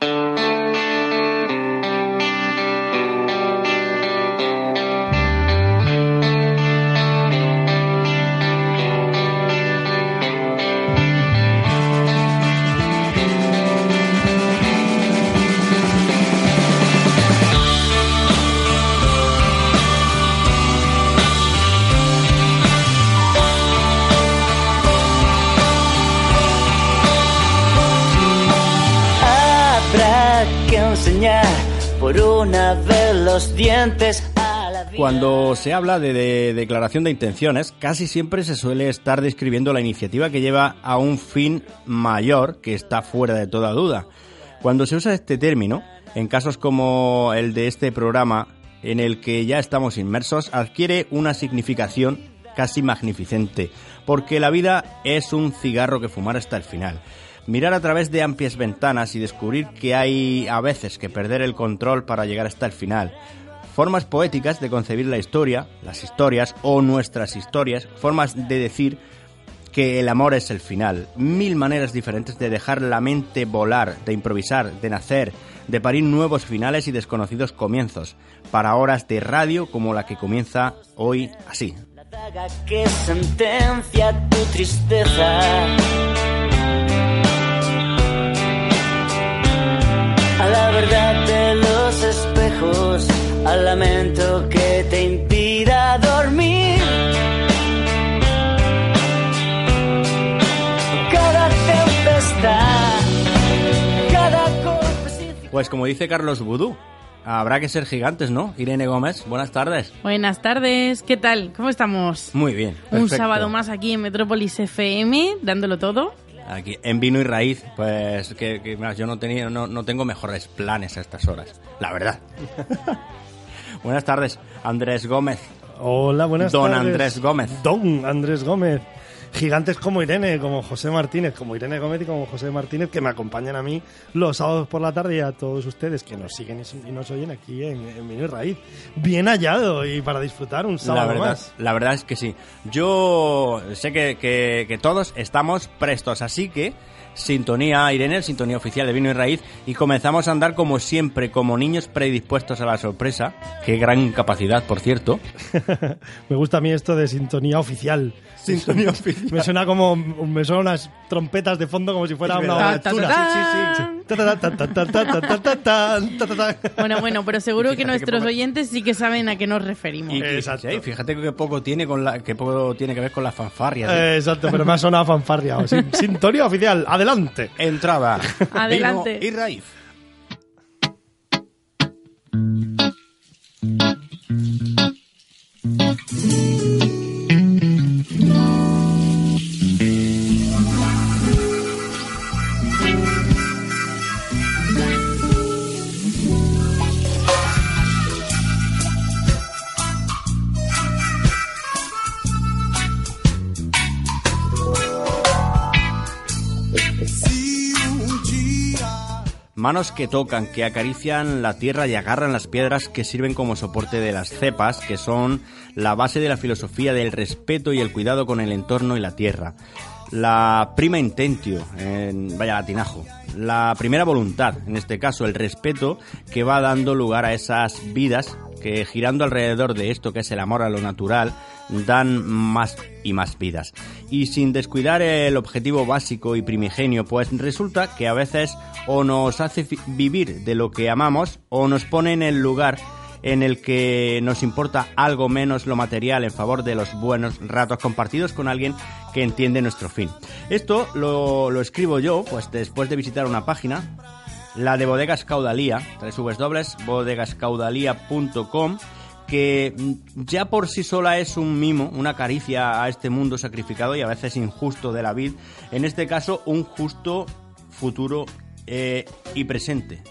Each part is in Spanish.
Thank you. Por una vez los dientes. Cuando se habla de, de declaración de intenciones, casi siempre se suele estar describiendo la iniciativa que lleva a un fin mayor que está fuera de toda duda. Cuando se usa este término, en casos como el de este programa, en el que ya estamos inmersos, adquiere una significación casi magnificente, porque la vida es un cigarro que fumar hasta el final. Mirar a través de amplias ventanas y descubrir que hay a veces que perder el control para llegar hasta el final. Formas poéticas de concebir la historia, las historias o nuestras historias, formas de decir que el amor es el final. Mil maneras diferentes de dejar la mente volar, de improvisar, de nacer, de parir nuevos finales y desconocidos comienzos, para horas de radio como la que comienza hoy así. La daga que sentencia tu tristeza. La verdad de los espejos, al lamento que te impida dormir. Cada tempestad, cada golpe sin Pues como dice Carlos Vudú, habrá que ser gigantes, ¿no? Irene Gómez, buenas tardes. Buenas tardes, ¿qué tal? ¿Cómo estamos? Muy bien. Un sábado más aquí en Metrópolis FM, dándolo todo. Aquí, en vino y raíz, pues que, que, mira, yo no, tenía, no, no tengo mejores planes a estas horas, la verdad. buenas tardes, Andrés Gómez. Hola, buenas Don tardes. Andrés Gómez. Don Andrés Gómez. Gigantes como Irene, como José Martínez, como Irene Gómez y como José Martínez, que me acompañan a mí los sábados por la tarde y a todos ustedes que nos siguen y nos oyen aquí en, en Raíz. Bien hallado y para disfrutar un La sábado verdad, más. la verdad es que sí. Yo sé que, que- que todos estamos prestos, así que Sintonía Irene, sintonía oficial de Vino y Raíz, y comenzamos a andar como siempre, como niños predispuestos a la sorpresa. Qué gran capacidad, por cierto. me gusta a mí esto de sintonía oficial. Sintonía oficial. Me suena como me suenan unas trompetas de fondo como si fuera una Bueno, bueno, pero seguro que nuestros oyentes sí que saben a qué nos referimos. Exacto. Fíjate que poco tiene con la que poco tiene que ver con la fanfarria. exacto, pero me ha sonado fanfarria. Sintonía oficial. Adelante. Entraba. Adelante. Vino y raíz. Manos que tocan, que acarician la tierra y agarran las piedras que sirven como soporte de las cepas, que son la base de la filosofía del respeto y el cuidado con el entorno y la tierra. La prima intentio, en, vaya latinajo, la primera voluntad, en este caso el respeto que va dando lugar a esas vidas que girando alrededor de esto que es el amor a lo natural, dan más y más vidas. Y sin descuidar el objetivo básico y primigenio, pues resulta que a veces o nos hace vivir de lo que amamos o nos pone en el lugar en el que nos importa algo menos lo material en favor de los buenos ratos compartidos con alguien que entiende nuestro fin. Esto lo, lo escribo yo, pues después de visitar una página la de Bodegas Caudalía, www.bodegascaudalía.com, que mm, ya por sí sola es un mimo, una caricia a este mundo sacrificado y a veces injusto de la vid, en este caso un justo futuro eh, y presente.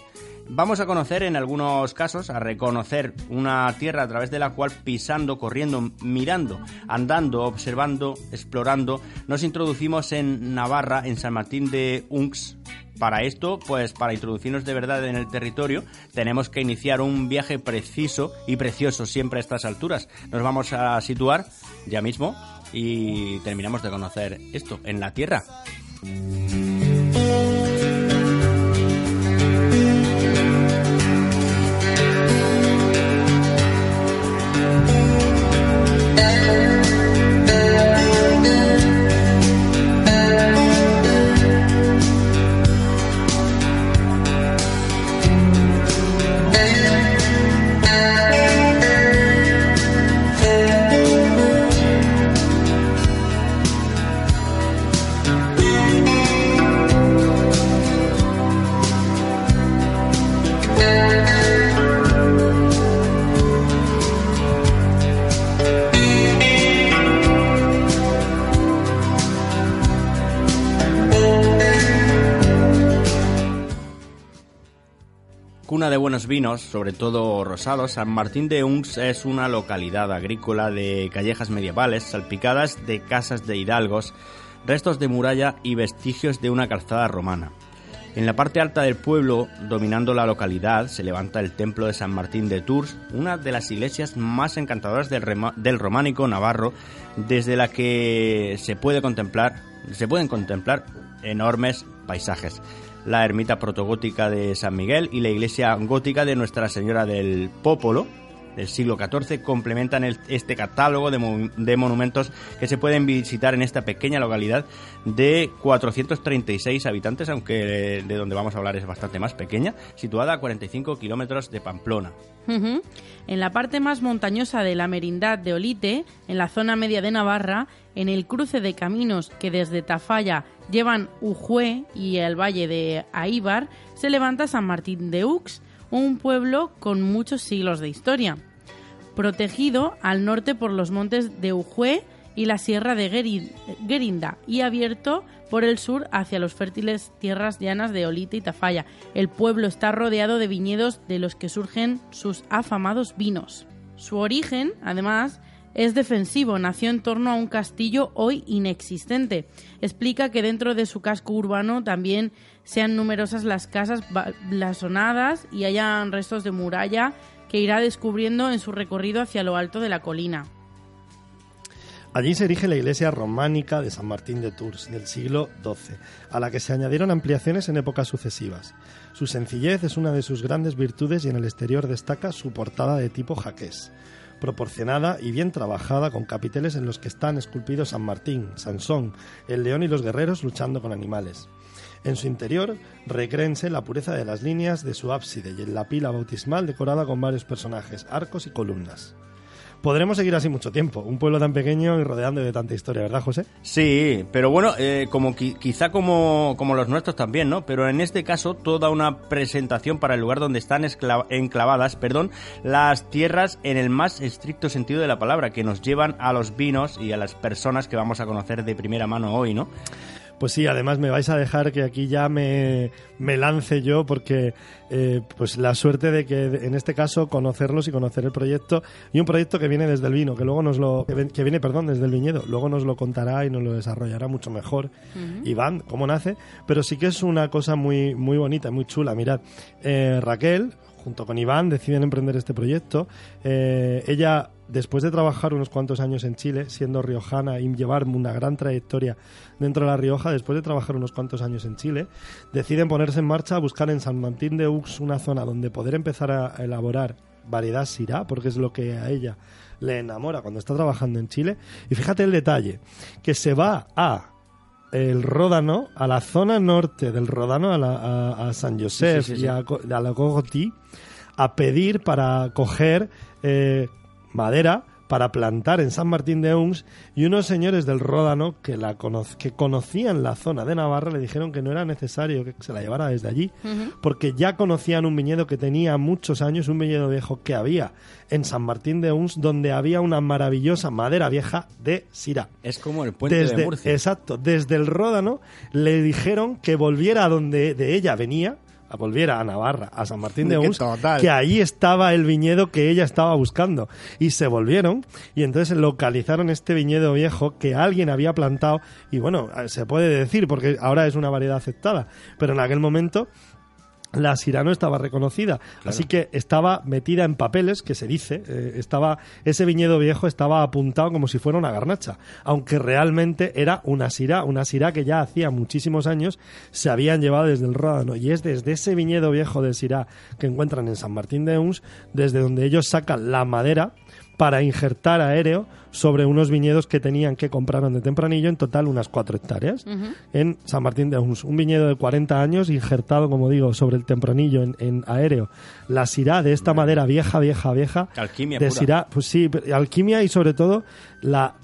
Vamos a conocer en algunos casos, a reconocer una tierra a través de la cual pisando, corriendo, mirando, andando, observando, explorando, nos introducimos en Navarra, en San Martín de Unx. Para esto, pues para introducirnos de verdad en el territorio, tenemos que iniciar un viaje preciso y precioso siempre a estas alturas. Nos vamos a situar ya mismo y terminamos de conocer esto en la tierra. Vinos, sobre todo rosados, San Martín de Uns es una localidad agrícola de callejas medievales salpicadas de casas de hidalgos, restos de muralla y vestigios de una calzada romana. En la parte alta del pueblo, dominando la localidad, se levanta el templo de San Martín de Tours, una de las iglesias más encantadoras del, del románico navarro, desde la que se puede contemplar, se pueden contemplar enormes paisajes. La ermita protogótica de San Miguel y la iglesia gótica de Nuestra Señora del Popolo del siglo XIV complementan este catálogo de, mo- de monumentos que se pueden visitar en esta pequeña localidad de 436 habitantes, aunque de donde vamos a hablar es bastante más pequeña, situada a 45 kilómetros de Pamplona. En la parte más montañosa de la merindad de Olite, en la zona media de Navarra, en el cruce de caminos que desde Tafalla llevan Ujue y el valle de Aíbar, se levanta San Martín de Ux, un pueblo con muchos siglos de historia. Protegido al norte por los montes de Ujue y la sierra de Geri- Gerinda y abierto por el sur hacia los fértiles tierras llanas de Olite y Tafalla. El pueblo está rodeado de viñedos de los que surgen sus afamados vinos. Su origen, además, es defensivo, nació en torno a un castillo hoy inexistente. Explica que dentro de su casco urbano también sean numerosas las casas blasonadas y hayan restos de muralla que irá descubriendo en su recorrido hacia lo alto de la colina. Allí se erige la iglesia románica de San Martín de Tours del siglo XII, a la que se añadieron ampliaciones en épocas sucesivas. Su sencillez es una de sus grandes virtudes y en el exterior destaca su portada de tipo jaqués, proporcionada y bien trabajada con capiteles en los que están esculpidos San Martín, Sansón, el león y los guerreros luchando con animales. En su interior recréense la pureza de las líneas de su ábside y en la pila bautismal decorada con varios personajes, arcos y columnas. Podremos seguir así mucho tiempo. Un pueblo tan pequeño y rodeando de tanta historia, ¿verdad, José? Sí, pero bueno, eh, como qui- quizá como, como los nuestros también, ¿no? Pero en este caso toda una presentación para el lugar donde están enclavadas, perdón, las tierras en el más estricto sentido de la palabra, que nos llevan a los vinos y a las personas que vamos a conocer de primera mano hoy, ¿no? Pues sí, además me vais a dejar que aquí ya me, me lance yo porque eh, pues la suerte de que en este caso conocerlos y conocer el proyecto y un proyecto que viene desde el vino, que luego nos lo que, viene, perdón, desde el viñedo, luego nos lo contará y nos lo desarrollará mucho mejor Iván, cómo nace, pero sí que es una cosa muy muy bonita, muy chula. Mirad, eh, Raquel junto con Iván deciden emprender este proyecto. Eh, ella después de trabajar unos cuantos años en Chile, siendo riojana y llevar una gran trayectoria dentro de La Rioja, después de trabajar unos cuantos años en Chile, deciden ponerse en marcha a buscar en San Martín de Ux una zona donde poder empezar a elaborar variedad Syrah, porque es lo que a ella le enamora cuando está trabajando en Chile. Y fíjate el detalle, que se va a el Ródano, a la zona norte del Ródano, a, la- a- a San Josef Sí, sí, sí, y a, a la Cogotí, a pedir para coger eh, madera para plantar en San Martín de Uns y unos señores del Ródano que, la cono- que conocían la zona de Navarra le dijeron que no era necesario que se la llevara desde allí porque ya conocían un viñedo que tenía muchos años, un viñedo viejo que había en San Martín de Uns donde había una maravillosa madera vieja de Syrah. Es como el puente Desde, de Murcia. Exacto, desde el Ródano le dijeron que volviera a donde de ella venía, volviera a Navarra, a San Martín de Uns, que ahí estaba el viñedo que ella estaba buscando. Y se volvieron y entonces localizaron este viñedo viejo que alguien había plantado y bueno, se puede decir porque ahora es una variedad aceptada, pero en aquel momento la Syrah no estaba reconocida, así que estaba metida en papeles, que se dice, eh, estaba ese viñedo viejo estaba apuntado como si fuera una garnacha, aunque realmente era una Syrah, una Syrah que ya hacía muchísimos años se habían llevado desde el Ródano y es desde ese viñedo viejo de Syrah que encuentran en San Martín de Uns, desde donde ellos sacan la madera para injertar aéreo sobre unos viñedos que tenían que compraron de tempranillo, en total unas cuatro hectáreas, en San Martín de Uns. Un viñedo de 40 años injertado, como digo, sobre el tempranillo en, en aéreo. La sirá de esta madera vieja, vieja, vieja. Alquimia de pura. Pues sí, pero- alquimia y sobre todo la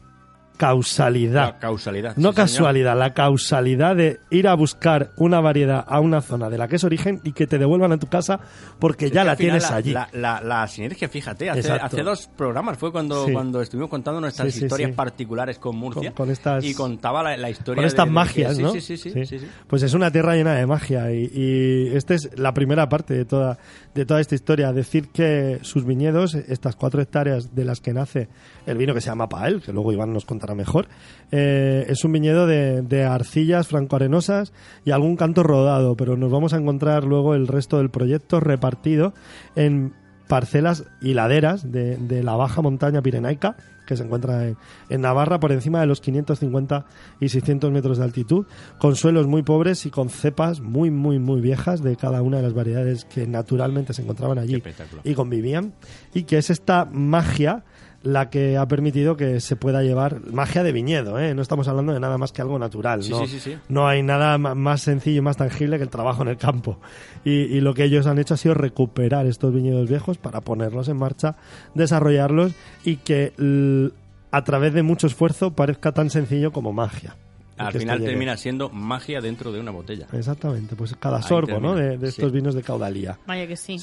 causalidad. La causalidad. No sí, señor. casualidad, la causalidad de ir a buscar una variedad a una zona de la que es origen y que te devuelvan a tu casa porque Es ya la tienes la- allí. La, la- la sinergia, fíjate, hace, hace dos programas fue cuando, Sí. cuando estuvimos contando nuestras Sí, historias particulares con Murcia. Con- con estas- y contaba la, historia Con de- estas de magias, sí, ¿no? Sí, sí, sí, sí, sí. Pues es una tierra llena de magia y, y esta es la primera parte de toda, de toda esta historia. Decir que sus viñedos, estas cuatro hectáreas de las que nace el vino que se llama Pael, que luego Iván nos contará mejor, eh, es un viñedo de, de arcillas francoarenosas y algún canto rodado, pero nos vamos a encontrar luego el resto del proyecto repartido en parcelas y laderas de, de la baja montaña pirenaica que se encuentra en, en Navarra por encima de los 550 y 600 metros de altitud, con suelos muy pobres y con cepas muy, muy, muy viejas de cada una de las variedades que naturalmente se encontraban allí y convivían, y que es esta magia la que ha permitido que se pueda llevar magia de viñedo, ¿eh? no estamos hablando de nada más que algo natural, Sí, ¿no? sí, sí, sí. no hay nada más sencillo y más tangible que el trabajo en el campo. Y, y lo que ellos han hecho ha sido recuperar estos viñedos viejos para ponerlos en marcha, desarrollarlos y que a través de mucho esfuerzo parezca tan sencillo como magia. Al final termina siendo magia dentro de una botella. Exactamente, pues cada Ahí sorbo ¿no? de, de estos sí. vinos de caudalía. Vaya que sí.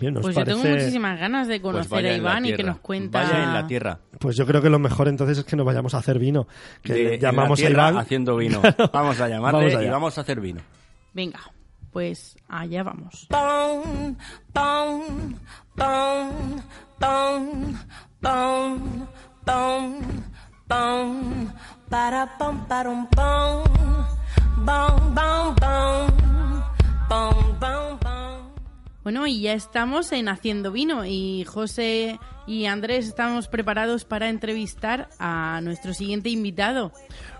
Bien, ¿nos Pues yo tengo parece- muchísimas ganas de conocer Pues a Iván y que nos cuenta. Vaya en la tierra. Pues yo creo que lo mejor entonces es que nos vayamos a hacer vino. Que De- le en llamamos la a Iván. haciendo vino. Vamos a llamarle Vamos y vamos a hacer vino. Venga, pues allá vamos. Bone, bone, bone, para bone, bone, bone. Bueno, y ya estamos en Haciendo Vino y José y Andrés estamos preparados para entrevistar a nuestro siguiente invitado.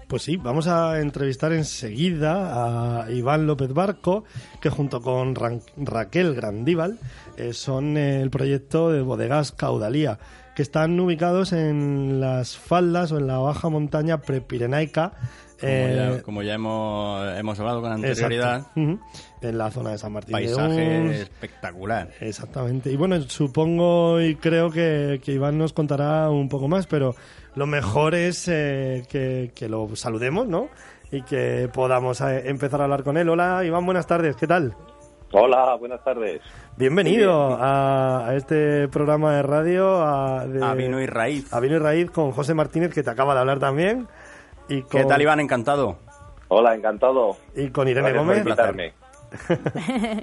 Pues sí, vamos a entrevistar enseguida a Iván López Barco, que junto con Raquel Grandíbal eh, son el proyecto de bodegas Caudalía, que están ubicados en las faldas o en la baja montaña prepirenaica. Como, eh, ya, como ya hemos, hemos hablado con anterioridad, exacto, ujú, en la zona de San Martín de paisaje Uns. espectacular. Exactamente. Y bueno, supongo y creo que, que Iván nos contará un poco más, pero lo mejor es eh, que, que lo saludemos, ¿no? Y que podamos eh, empezar a hablar con él. Hola, Iván, buenas tardes. ¿Qué tal? Hola, buenas tardes. Bienvenido a, a este programa de radio. A, de- A vino y raíz. a Vino y Raíz con José Martínez, que te acaba de hablar también. Y con, ¿Qué tal, Iván? Encantado. Hola, encantado. Y con Irene Gracias por Gómez. invitarme.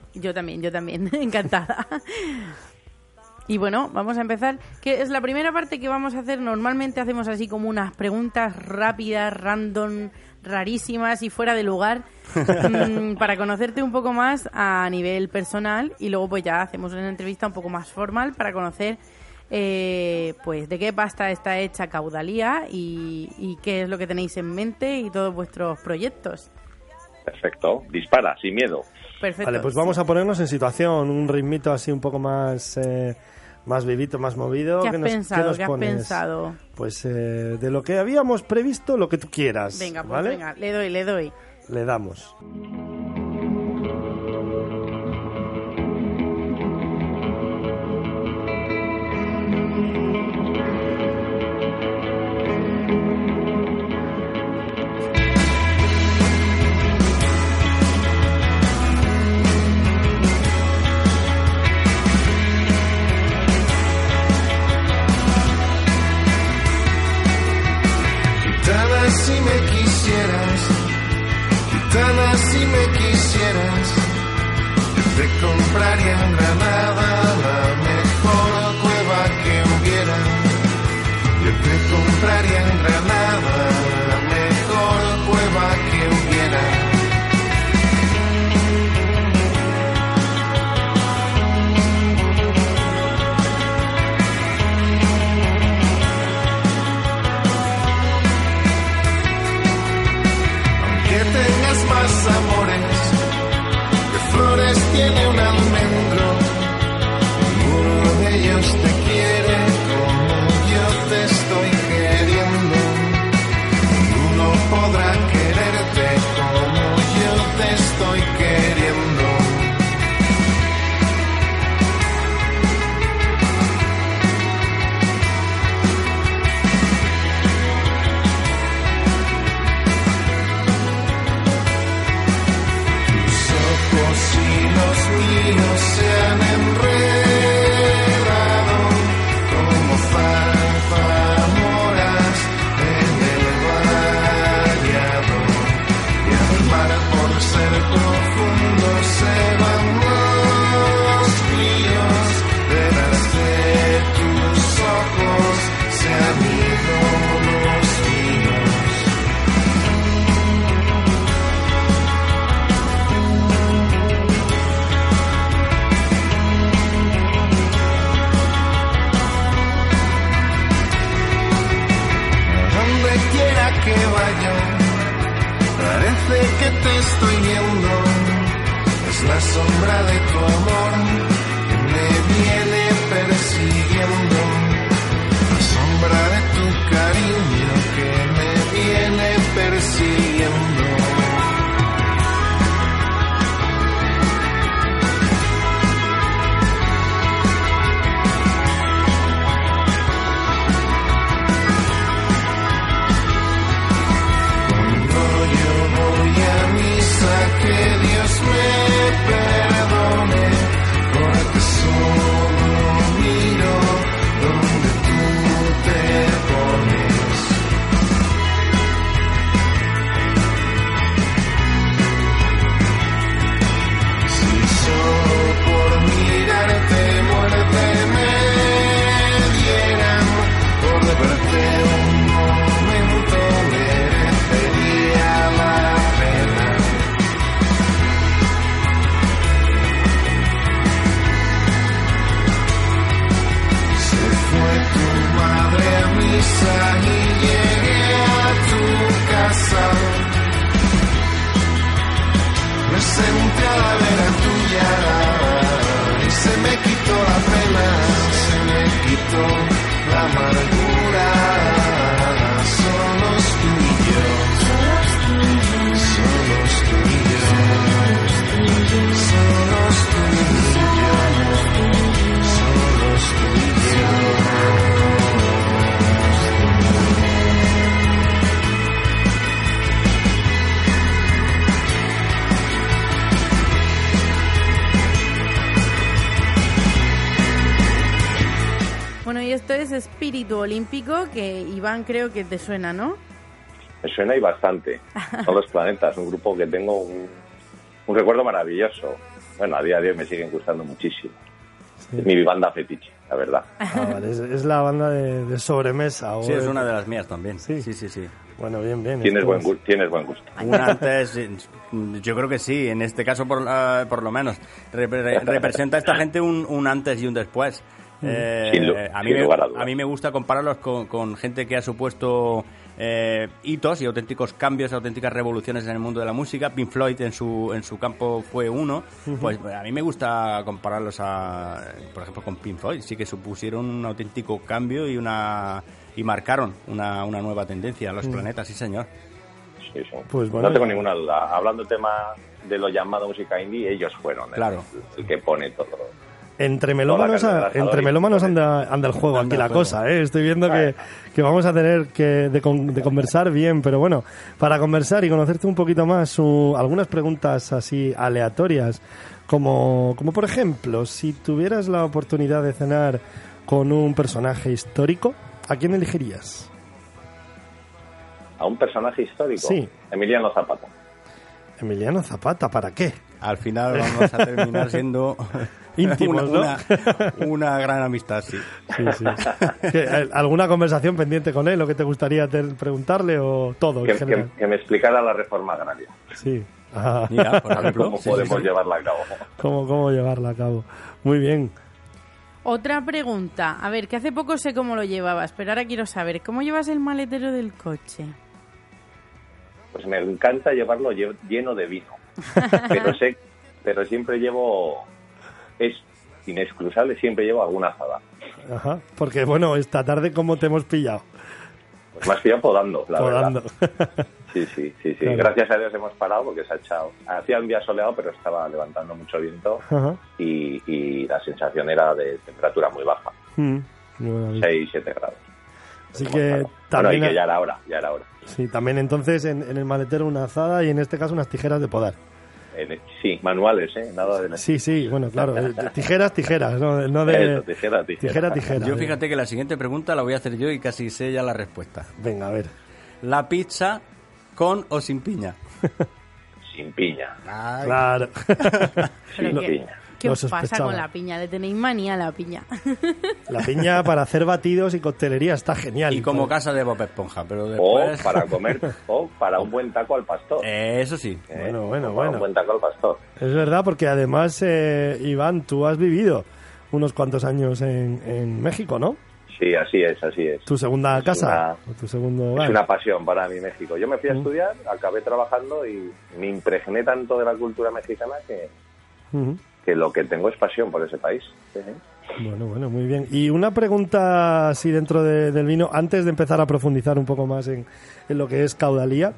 Yo también, yo también, encantada. Y bueno, vamos a empezar. Que es la primera parte que vamos a hacer. Normalmente hacemos así como unas preguntas rápidas, random, rarísimas y fuera de lugar mm, para conocerte un poco más a nivel personal y luego pues ya hacemos una entrevista un poco más formal para conocer eh, pues de qué pasta está hecha Caudalía y, y qué es lo que tenéis en mente y todos vuestros proyectos. Perfecto. Dispara, sin miedo. Perfecto. Vale, pues vamos a ponernos en situación, un ritmito así un poco más, eh, más vivito, más movido. ¿Qué has nos- pensado? nos ¿Qué has pones? pensado? Pues eh, de lo que habíamos previsto, lo que tú quieras. Venga, pues ¿vale? venga, le doy, le doy. Le damos. si me quisieras, gitana si me quisieras. Iván creo que te suena, ¿no? Me suena y bastante. Son los planetas, un grupo que tengo un, un recuerdo maravilloso. Bueno, a día de hoy me siguen gustando muchísimo. Es mi banda fetiche, la verdad. Ah, vale, es, es la banda de, de sobremesa. o Sí, es una de las mías también. Sí. Sí, sí, sí. Bueno, bien, bien. Tienes buen, es- gu- tienes buen gusto. Un antes, yo creo que sí, en este caso por, ah, por lo menos. Repre- representa a esta gente un, un antes y un después. Eh, Sin a, mí sin me, lugar a dudas. a mí me gusta compararlos con, con gente que ha supuesto eh, hitos y auténticos cambios, auténticas revoluciones en el mundo de la música. Pink Floyd en su, en su campo fue uno. Pues a mí me gusta compararlos, a, por ejemplo, con Pink Floyd. Sí que supusieron un auténtico cambio y una y marcaron una, una nueva tendencia. Los planetas, sí señor. Sí, sí. Pues bueno. no tengo ninguna duda. Hablando tema de lo llamado música indie, ellos fueron el- Claro. el, que pone todo. Entre melómanos, a- entre anda, anda el juego Anda aquí la juego. cosa, ¿eh? Estoy viendo que, que vamos a tener que de, con- de conversar bien, pero bueno, para conversar y conocerte un poquito más, algunas preguntas así aleatorias, como, como por ejemplo, si tuvieras la oportunidad de cenar con un personaje histórico, ¿a quién elegirías? A un personaje histórico. Sí. Emiliano Zapata. Emiliano Zapata, ¿para qué? Al final vamos a terminar siendo Íntimos, una, ¿no? una- una gran amistad, sí. Sí, sí. ¿Qué, ¿Alguna conversación pendiente con él o que te gustaría preguntarle o todo Que, en general? que- que me explicara la reforma agraria. Sí. Ah, Mira, por ejemplo. ¿Cómo sí, sí, podemos sí. llevarla a cabo? ¿Cómo, ¿Cómo llevarla a cabo? Muy bien. Otra pregunta. A ver, que hace poco sé cómo lo llevabas, pero ahora quiero saber, ¿cómo llevas el maletero del coche? Pues me encanta llevarlo lle- lleno de vino. Pero sé, pero siempre llevo, es inexcusable, siempre llevo alguna azada. Ajá. Porque, bueno, esta tarde, ¿cómo te hemos pillado? Pues me has pillado podando, la Podando. verdad. Sí, sí, sí, sí. Claro. Gracias a Dios hemos parado porque se ha echado. Hacía un día soleado, pero estaba levantando mucho viento y, y la sensación era de temperatura muy baja, Mm, bien. 6, 7 grados. Así que parado. Bueno, también, y que ya era hora, ya era hora. sí, también entonces en, en el maletero una azada y en este caso unas tijeras de podar. Sí, manuales, ¿eh? Nada de... Sí, sí, bueno, claro. tijeras, tijeras, no, no de... Eso, tijera, tijera. Tijera, tijera. Yo fíjate que la siguiente pregunta la voy a hacer yo y casi sé ya la respuesta. Venga, a ver. ¿La pizza con o sin piña? Sin piña. Claro. Sin ¿qué, piña. ¿Qué os pasa con la piña? Le tenéis manía a la piña. La piña para hacer batidos y coctelería está genial. Y como casa de Bob Esponja, pero O después... para comer, o para un buen taco al pastor. Eh, Eso sí. ¿eh? Bueno, bueno, O para bueno. un buen taco al pastor. Es verdad, porque además, eh, Iván, tú has vivido unos cuantos años en, en México, ¿no? Sí, así es, así es. Tu segunda Es casa, una- o tu segundo Es una pasión para mí México. Yo me fui a Mm. estudiar, acabé trabajando y me impregné tanto de la cultura mexicana que. Que lo que tengo es pasión por ese país. Bueno, bueno, muy bien. Y una pregunta así dentro de- del vino, antes de empezar a profundizar un poco más en, en lo que es caudalía.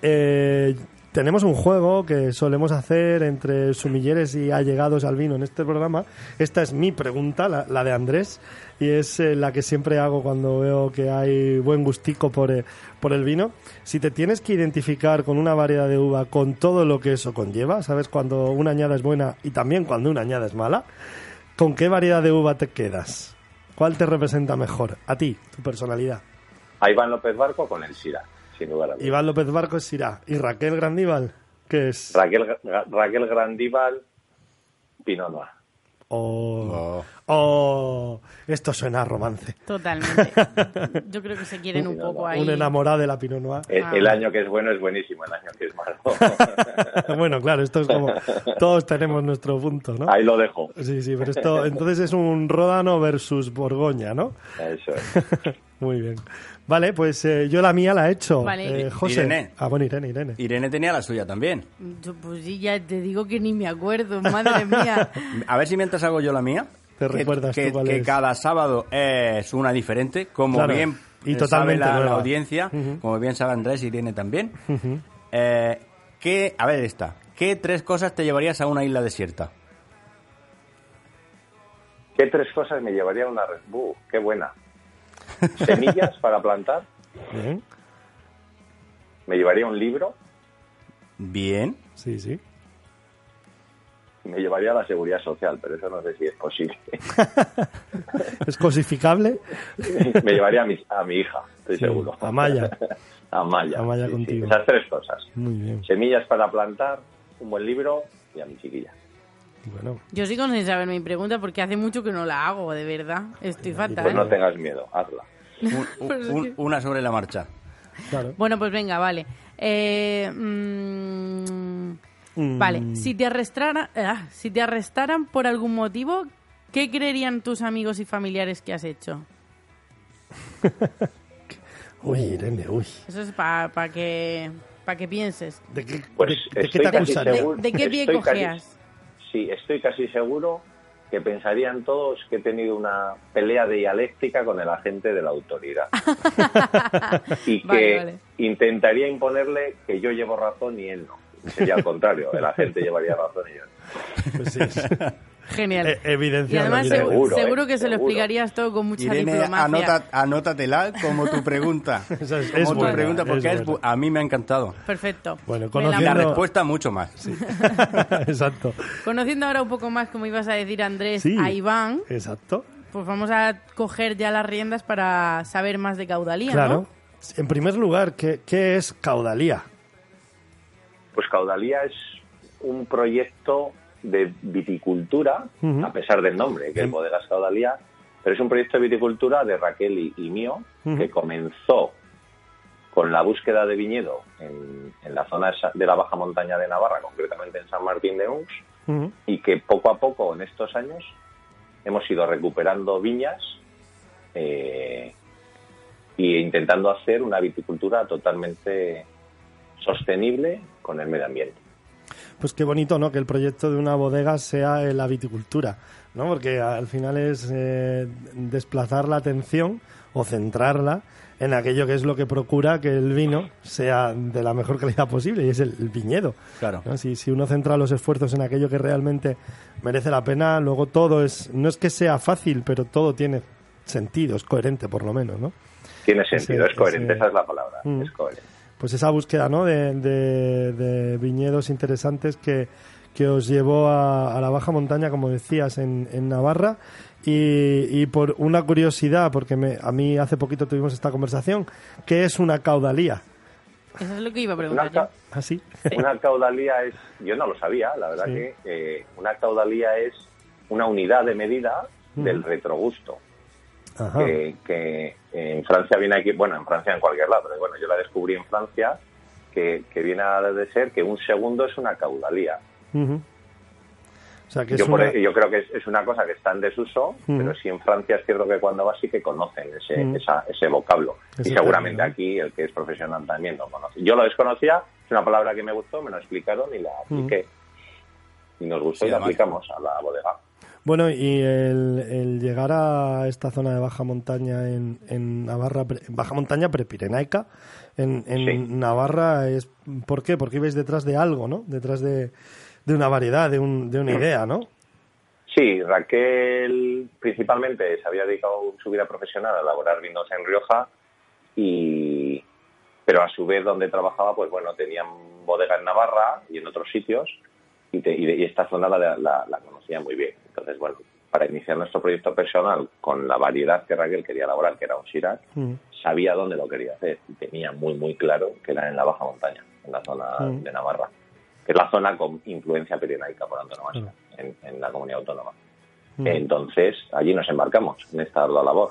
Eh, tenemos un juego que solemos hacer entre sumilleres y allegados al vino en este programa. Esta es mi pregunta, la, la de Andrés, y es eh, la que siempre hago cuando veo que hay buen gustico por, eh, por el vino. Si te tienes que identificar con una variedad de uva con todo lo que eso conlleva, ¿sabes? Cuando una añada es buena y también cuando una añada es mala, ¿Con qué variedad de uva te quedas? ¿Cuál te representa mejor? A ti, tu personalidad. A Iván López Barco con el Sira, sin lugar a dudas. Iván López Barco es Syrah. ¿Y Raquel Grandíbal? ¿Qué es? Raquel, Ra- Raquel Grandíbal, Pinot Noir. Oh, oh, esto suena a romance. Totalmente. Yo creo que se quieren un poco ahí. Un enamorado de la Pinot Noir. El, Ah. el año que es bueno es buenísimo, el año que es malo. bueno, claro, esto es como... Todos tenemos nuestro punto, ¿no? Ahí lo dejo. Sí, sí, pero esto... Entonces es un Ródano versus Borgoña, ¿no? Eso es. Muy bien. Vale, pues eh, yo la mía la he hecho. Vale. Eh, José. Irene. Ah, bueno, Irene, Irene. Irene tenía la suya también. Yo, pues sí, ya te digo que ni me acuerdo, madre mía. A ver si mientras hago yo la mía. Te que- recuerdas que, tú cuál que es. cada sábado es una diferente, como Claro, bien y totalmente sabe la, audiencia, como bien sabe Andrés y Irene también. Ujú. Eh, ¿qué- a ver esta. ¿Qué tres cosas te llevarías a una isla desierta? ¿Qué tres cosas me llevaría a una Red Bull? Qué buena. Semillas para plantar. Bien. Me llevaría un libro. Bien. Sí, sí. Me llevaría la seguridad social, pero eso no sé si es posible. ¿Es cosificable? me llevaría a mi, a mi hija, estoy Sí, seguro. a Maya. A Maya. A Maya sí, sí. contigo. Esas tres cosas. Muy bien. Semillas para plantar, un buen libro y a mi chiquilla. Bueno, Yo sigo sin saber mi pregunta porque hace mucho que no la hago, de verdad. Estoy fatal. Pues no tengas miedo, hazla. Un- un- Pero es un- que- Una sobre la marcha. claro. Bueno, pues venga, vale. Eh, mm, Mm. Vale, si te, arrestara- ah, si te arrestaran por algún motivo, ¿qué creerían tus amigos y familiares que has hecho? Uy, Irene, uy. Eso es para que, pa que pienses. ¿De qué, Pues de- de qué te acusarían? ¿De, de qué pie Estoy casi- cojeas? Sí, estoy casi seguro que pensarían todos que he tenido una pelea dialéctica con el agente de la autoridad. y que Vale, vale. intentaría imponerle que yo llevo razón y él no. Sería al contrario, el agente llevaría razón y yo no. Pues sí. Genial. Eh, evidencia y además seguro, eh, que se lo explicarías todo con mucha Irene, diplomacia. anota, anótatela como tu pregunta. Esa es- como es tu buena, pregunta, porque es a mí me ha encantado. Perfecto. Bueno, Me la- La Conociendo- respuesta mucho más. Exacto. Conociendo ahora un poco más, como ibas a decir Andrés, Sí. a Iván, Exacto. pues vamos a coger ya las riendas para saber más de caudalía, Claro. ¿no? En primer lugar, ¿qué, qué es caudalía? Pues Caudalía es un proyecto de viticultura, a pesar del nombre, que es. Bodegas Caudalía, pero es un proyecto de viticultura de Raquel y, y mío, que comenzó con la búsqueda de viñedo en, en la zona de la baja montaña de Navarra, concretamente en San Martín de Uns, Ujú. y que poco a poco en estos años hemos ido recuperando viñas eh, e intentando hacer una viticultura totalmente sostenible con el medio ambiente. Pues qué bonito, ¿no? Que el proyecto de una bodega sea la viticultura, ¿no? Porque al final es eh, desplazar la atención o centrarla en aquello que es lo que procura que el vino sea de la mejor calidad posible y es el, el viñedo. Claro. ¿no? Si, si uno centra los esfuerzos en aquello que realmente merece la pena, luego todo es, no es que sea fácil, pero todo tiene sentido, es coherente por lo menos, ¿no? Tiene sentido, Ese- es coherente, ese- esa es la palabra, Mm. es coherente. Pues esa búsqueda ¿no? de, de- de viñedos interesantes que, que os llevó a, a la baja montaña, como decías, en, en Navarra. Y, y por una curiosidad, porque me- a mí hace poquito tuvimos esta conversación, ¿qué es una caudalía? Eso es lo que iba a Una, preguntar yo. ¿Así? una caudalía es, yo no lo sabía, la verdad Sí. que eh, una caudalía es una unidad de medida del retrogusto. Ajá. que, que en Francia viene aquí, bueno, en Francia en cualquier lado, pero bueno, yo la descubrí en Francia, que, que viene a de ser que un segundo es una caudalía. Ujú. O sea, que es Yo, por- una- yo creo que es, es una cosa que está en desuso, pero sí en Francia es cierto que cuando vas sí que conocen ese, esa- ese vocablo. Ese y seguramente término. aquí el que es profesional también lo conoce. Yo lo desconocía, es una palabra que me gustó, me lo explicaron y la apliqué. Y nos gustó Sí, y la además- aplicamos a la bodega. Bueno, y el, el llegar a esta zona de baja montaña en, en Navarra, baja montaña prepirenaica, en, en Sí. Navarra, es ¿por qué? Porque ibais detrás de algo, ¿no? Detrás de, de una variedad, de, un, de una idea, ¿no? Sí, Raquel principalmente se había dedicado su vida profesional a elaborar vinos en Rioja y pero a su vez donde trabajaba pues bueno tenían bodega en Navarra y en otros sitios y, te- y de- y esta zona la, la- la conocía muy bien entonces bueno para iniciar nuestro proyecto personal con la variedad que Raquel quería elaborar que era un Shiraz Mm. sabía dónde lo quería hacer y tenía muy muy claro que era en la baja montaña en la zona Mm. de Navarra que es la zona con influencia pirenaica por antonomasia en, en la comunidad autónoma Mm. entonces allí nos embarcamos en esta ardua labor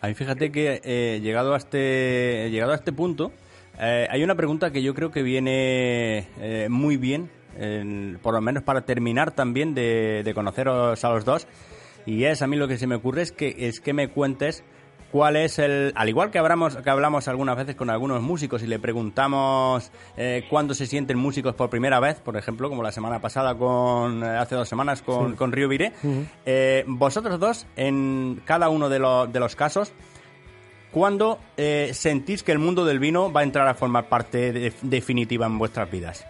Ahí fíjate que eh, llegado a este llegado a este punto eh, hay una pregunta que yo creo que viene eh, muy bien, en- por lo menos para terminar también de, de conoceros a los dos. Y es a mí lo que se me ocurre es que es que me cuentes cuál es el, al igual que hablamos que hablamos algunas veces con algunos músicos y le preguntamos eh, cuándo se sienten músicos por primera vez, por ejemplo, como la semana pasada con eh, hace dos semanas con, con Río Viré. Eh, vosotros dos, en cada uno de, los de los casos, ¿cuándo eh, sentís que el mundo del vino va a entrar a formar parte de- definitiva en vuestras vidas?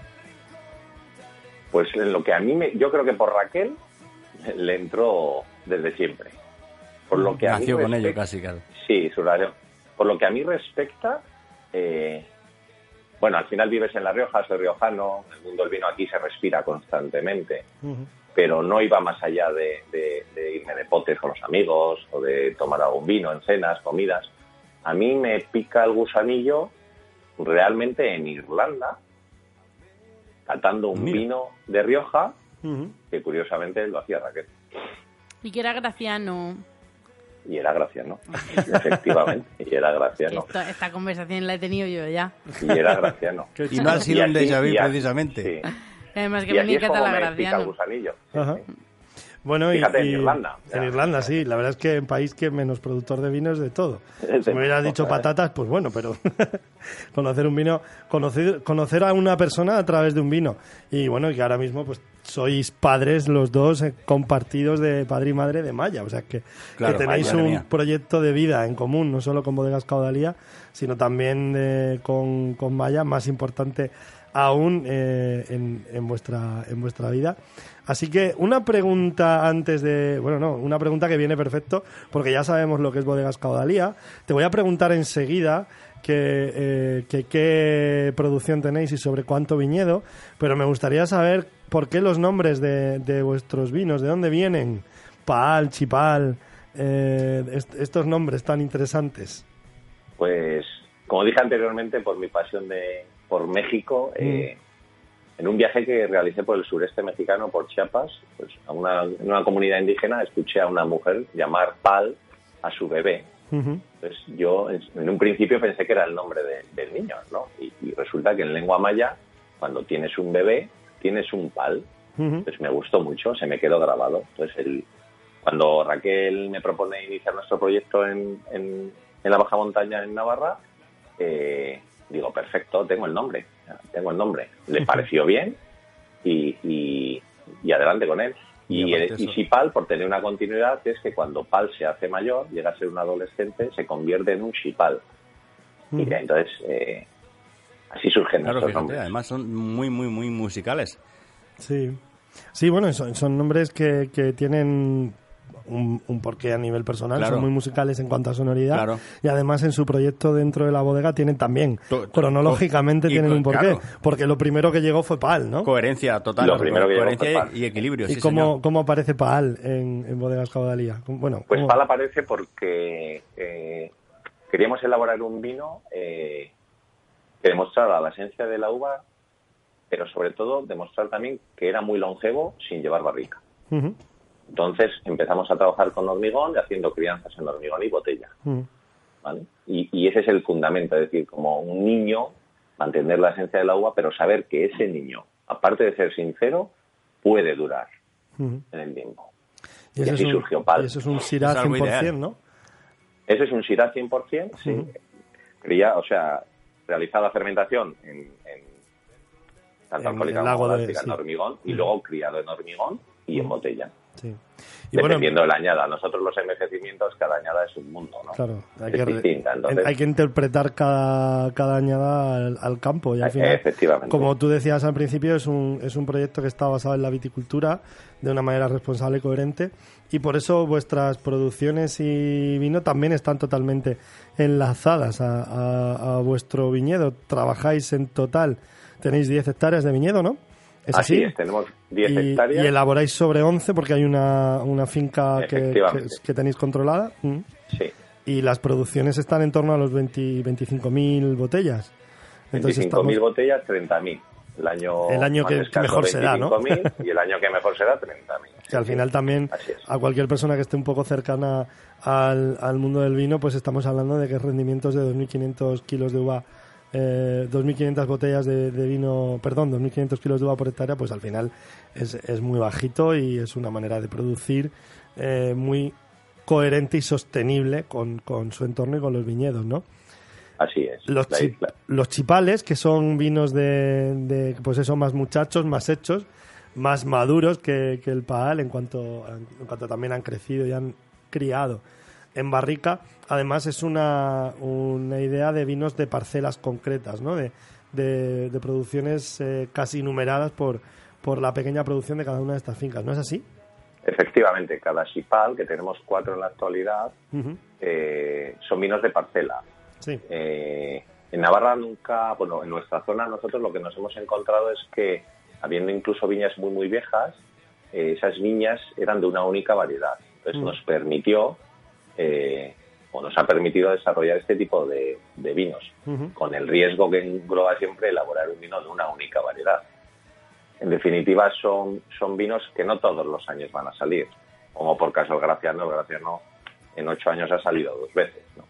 Pues en lo que a mí me, yo creo que por Raquel le entró desde siempre por lo que a mí Nació con ello respecta- casi, claro. Sí, su relación. Por lo que a mí respecta, eh, bueno, al final vives en La Rioja, soy riojano, el mundo del vino aquí se respira constantemente, pero no iba más allá de, de- de irme de potes con los amigos o de tomar algún vino en cenas, comidas. A mí me pica el gusanillo realmente en Irlanda, catando un Mira. vino de Rioja, que curiosamente lo hacía Raquel. Y que era graciano. Y era graciano, efectivamente, y era graciano. Esto- esta conversación la he tenido yo ya. Y era graciano. Y no ha sido un déjà vu, precisamente. Sí. Además que Y me así es encanta como la me pica el graciano. gusanillo. Ajá. Bueno, y, Fíjate, en y- Irlanda. En Ya. Irlanda, sí. La verdad es que en país que menos productor de vino es de todo. Es Si me hubieras dicho ¿eh? patatas, pues bueno, pero conocer un vino, conocer, conocer a una persona a través de un vino. Y bueno, y que ahora mismo pues sois padres los dos eh, compartidos de padre y madre de Maya. O sea que, Claro, que tenéis un mía. proyecto de vida en común, no solo con Bodegas Caudalía, sino también eh, con, con Maya, más importante aún eh, en, en vuestra, en vuestra vida. Así que una pregunta antes de... Bueno, no, una pregunta que viene perfecto, porque ya sabemos lo que es Bodegas Caudalía. Te voy a preguntar enseguida que, eh, qué producción tenéis y sobre cuánto viñedo, pero me gustaría saber por qué los nombres de, de vuestros vinos, de dónde vienen. Paal, Chipal, eh, est- estos nombres tan interesantes. Pues, como dije anteriormente, por mi pasión de por México, Mm. eh, en un viaje que realicé por el sureste mexicano, por Chiapas, pues a una, en una comunidad indígena escuché a una mujer llamar Pal a su bebé. Entonces yo en un principio pensé que era el nombre de- del niño, ¿no? Y, y resulta que en lengua maya, cuando tienes un bebé, tienes un pal. Entonces me gustó mucho, se me quedó grabado. Entonces el, cuando Raquel me propone iniciar nuestro proyecto en, en- en la Baja Montaña en Navarra, eh, digo, perfecto, tengo el nombre, tengo el nombre. Le pareció bien y, y- y adelante con él. Y Y, si PAL, por tener una continuidad, es que cuando PAL se hace mayor, llega a ser un adolescente, se convierte en un Shipal. Y entonces, eh, así surgen Claro, fíjate, nombres. además son muy, muy, muy musicales. Sí. Sí, bueno, son, son nombres que, que tienen un, un porqué a nivel personal, Claro. son muy musicales en cuanto a sonoridad Claro. y además en su proyecto dentro de la bodega tienen también, To- to- cronológicamente y tienen un porqué, claro. porque lo primero que llegó fue Pal, ¿no? Coherencia total. Lo primero que llegó coherencia fue Pal. y, equilibrio, ¿Y sí, cómo, señor. cómo aparece Pal en, en Bodegas Caudalía? Bueno, Pues ¿cómo? PAL aparece porque eh, queríamos elaborar un vino eh, que demostrara la esencia de la uva, pero sobre todo demostrar también que era muy longevo sin llevar barrica. Ujú, Entonces empezamos a trabajar con hormigón, haciendo crianzas en hormigón y botella. ¿vale? Y, y ese es el fundamento, es decir, como un niño, mantener la esencia del uva, pero saber que ese niño, aparte de ser sincero, puede durar Ujú. en el tiempo. Y, Y eso así es un, surgió Pal. y eso es un algo 100%, ideal. ¿no? Ese es un Syrah 100%, sí. Cría, o sea, realizada fermentación en, en tanto En alcohólica el como lago de- láctica en sí. hormigón y luego criado en hormigón y en botella. Sí. Y bueno, Dependiendo de la añada. Nosotros los envejecimientos, cada añada es un mundo, ¿no? Claro, hay es que, distinta. Entonces, hay que interpretar cada, cada añada al, al campo y al Eh, final, efectivamente. como tú decías al principio, es un, es un proyecto que está basado en la viticultura de una manera responsable y coherente y por eso vuestras producciones y vino también están totalmente enlazadas a, a- a vuestro viñedo. Trabajáis en total, tenéis 10 hectáreas de viñedo, ¿no? ¿Es así así? es, tenemos 10 y, hectáreas. y elaboráis sobre 11 porque hay una, una finca que, que, Efectivamente. que tenéis controlada. Mm. Sí. Y las producciones están en torno a los 20 25.000 botellas. Entonces 25.000 estamos, botellas, 30.000. El año, El año que- mejor se da, ¿no? 25.000, Y el año que mejor se da, 30.000. que al final también a cualquier persona que esté un poco cercana al, al mundo del vino, pues estamos hablando de que rendimientos de 2.500 kilos de uva, eh, 2.500 botellas de, de vino, perdón, 2.500 kilos de uva por hectárea, pues al final es, es muy bajito y es una manera de producir eh, muy coherente y sostenible con, con su entorno y con los viñedos, ¿no? Así es. Los, La chi- isla. los chipales, que son vinos de, de, pues eso, más muchachos, más hechos, más maduros que, que el paal en cuanto, en cuanto también han crecido y han criado en barrica. Además es una, una idea de vinos de parcelas concretas, ¿no? De, de, de producciones eh, casi numeradas por, por la pequeña producción de cada una de estas fincas, ¿no es así? Efectivamente, cada chipal, que tenemos cuatro en la actualidad, eh, son vinos de parcela. Sí. Eh, en Navarra nunca, bueno, en nuestra zona nosotros lo que nos hemos encontrado es que, habiendo incluso viñas muy, muy viejas, eh, esas viñas eran de una única variedad. Entonces Mm. nos permitió, eh, o nos ha permitido desarrollar este tipo de, de vinos, con el riesgo que engloba siempre elaborar un vino de una única variedad. En definitiva, son, son vinos que no todos los años van a salir, como por caso el Graciano, el Graciano en ocho años ha salido dos veces, ¿no?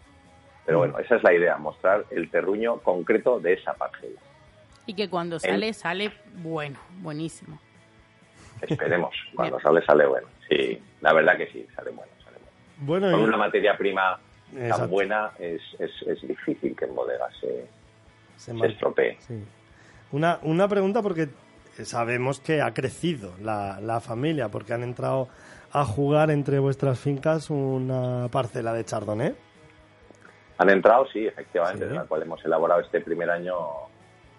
Pero bueno, esa es la idea, mostrar el terruño concreto de esa parcela. Y que cuando sale, sale bueno, buenísimo. Esperemos, cuando sale, sale bueno. Sí, la verdad que sí, sale bueno, sale bueno. Bueno, Con y- una materia prima Exacto. tan buena es, es, es difícil que en bodegas se, se estropee. Sí. Una, una pregunta porque sabemos que ha crecido la, la familia, porque han entrado a jugar entre vuestras fincas una parcela de chardonnay. Han entrado, sí, efectivamente, Sí. de la cual hemos elaborado este primer año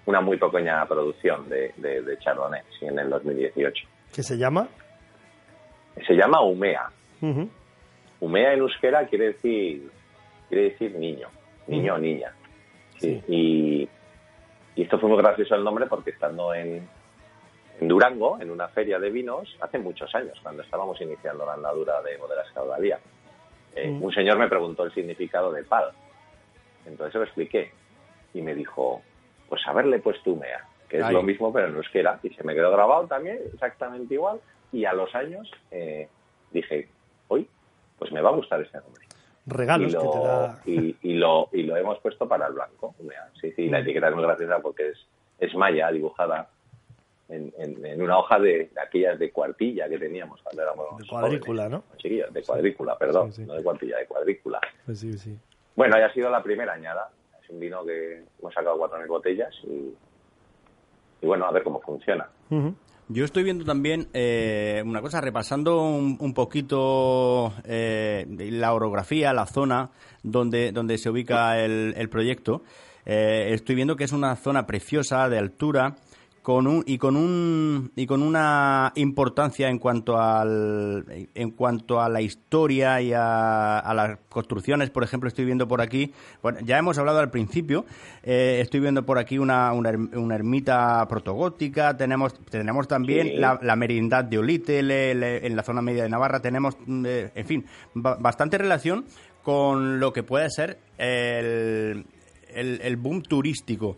una muy pequeña producción de, de, de Chardonnay, sí, en el 2018. que se llama. Se llama Umea. Ujú, Umea en euskera quiere decir, quiere decir niño, niño o niña. Sí. Y, y esto fue muy gracioso el nombre porque estando en, en Durango, en una feria de vinos, hace muchos años, cuando estábamos iniciando la andadura de bodegas caudalía, eh, Mm. un señor me preguntó el significado de pal. Entonces se lo expliqué y me dijo, pues haberle puesto Umea. que es lo mismo pero en euskera. Y se me quedó grabado también, exactamente igual. Y a los años eh, dije, hoy, pues me va a gustar este nombre. Regalos y, lo, que te da. y, y lo, y lo hemos puesto para el blanco. Umea. Sí, sí, Mm. la etiqueta es muy graciosa porque es, es malla dibujada en, en- en una hoja de, de aquellas de cuartilla que teníamos cuando éramos De cuadrícula, jóvenes. ¿no? Chiquillos, de cuadrícula, perdón, Sí, sí. no de cuartilla, de cuadrícula. Pues sí, sí. Bueno, ya ha sido la primera añada. Es un vino que hemos sacado cuatro mil botellas y, y bueno, a ver cómo funciona. Ujú. Yo estoy viendo también eh, una cosa, repasando un, un poquito eh, la orografía, la zona donde, donde se ubica el, el proyecto. Eh, estoy viendo que es una zona preciosa de altura con un, y con un y con una importancia en cuanto al en cuanto a la historia y a, a las construcciones por ejemplo estoy viendo por aquí bueno ya hemos hablado al principio eh, estoy viendo por aquí una, una, una ermita protogótica tenemos tenemos también Sí. la, la merindad de Olite le- le- en la zona media de Navarra tenemos eh, en fin ba- bastante relación con lo que puede ser el, el, el boom turístico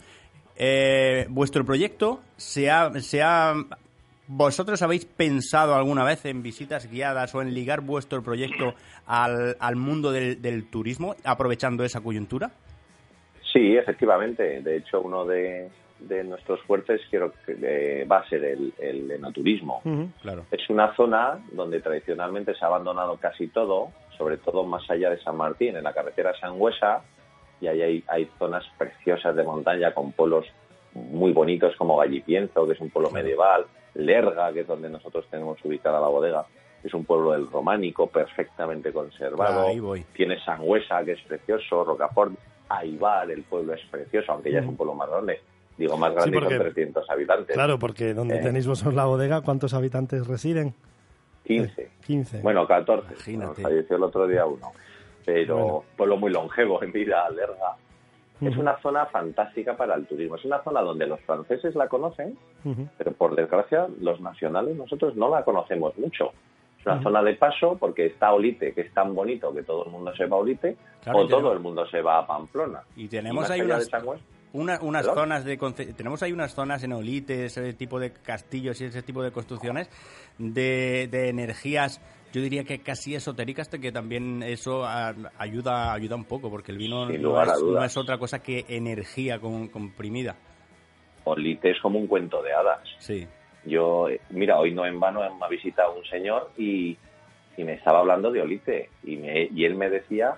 eh, vuestro proyecto se ha, se ha ¿Vosotros habéis pensado alguna vez en visitas guiadas o en ligar vuestro proyecto al, al mundo del, del turismo, aprovechando esa coyuntura? Sí, efectivamente. De hecho, uno de, de nuestros fuertes quiero que, eh, va a ser el, el enoturismo. Claro. Es una zona donde tradicionalmente se ha abandonado casi todo, sobre todo más allá de San Martín, en la carretera Sangüesa, y ahí hay, hay zonas preciosas de montaña con pueblos muy bonitos como Gallipienzo, que es un pueblo medieval, Lerga, que es donde nosotros tenemos ubicada la bodega, es un pueblo del románico perfectamente conservado. Ahí voy. Tiene Sangüesa, que es precioso, Rocafort, Aibar, el pueblo es precioso, aunque ya es un pueblo más grande. Digo, más grande porque- con 300 habitantes. Claro, porque donde Eh. tenéis vosotros la bodega, ¿cuántos habitantes residen? 15. 15. Bueno, 14. Imagínate. Nos falleció el otro día uno. Pero Bueno. pueblo muy longevo en vida, Lerga. Es Ujú. una zona fantástica para el turismo. Es una zona donde los franceses la conocen, pero por desgracia los nacionales nosotros no la conocemos mucho. Es una zona de paso porque está Olite, que es tan bonito que todo el mundo se va a Olite, Claro, o y tenemos- todo el mundo se va a Pamplona. Y tenemos más ahí unas, una- unas ¿Perdón? zonas de tenemos ahí unas zonas en Olite, ese tipo de castillos y ese tipo de construcciones de, de energías, yo diría que casi esotéricas, que también eso ah, ayuda ayuda un poco, porque el vino no a es, no dudas. es otra cosa que energía con- comprimida. Olite es como un cuento de hadas. Sí. Yo, mira, hoy no en vano me ha visitado un señor y, y me estaba hablando de Olite y, me- y él me decía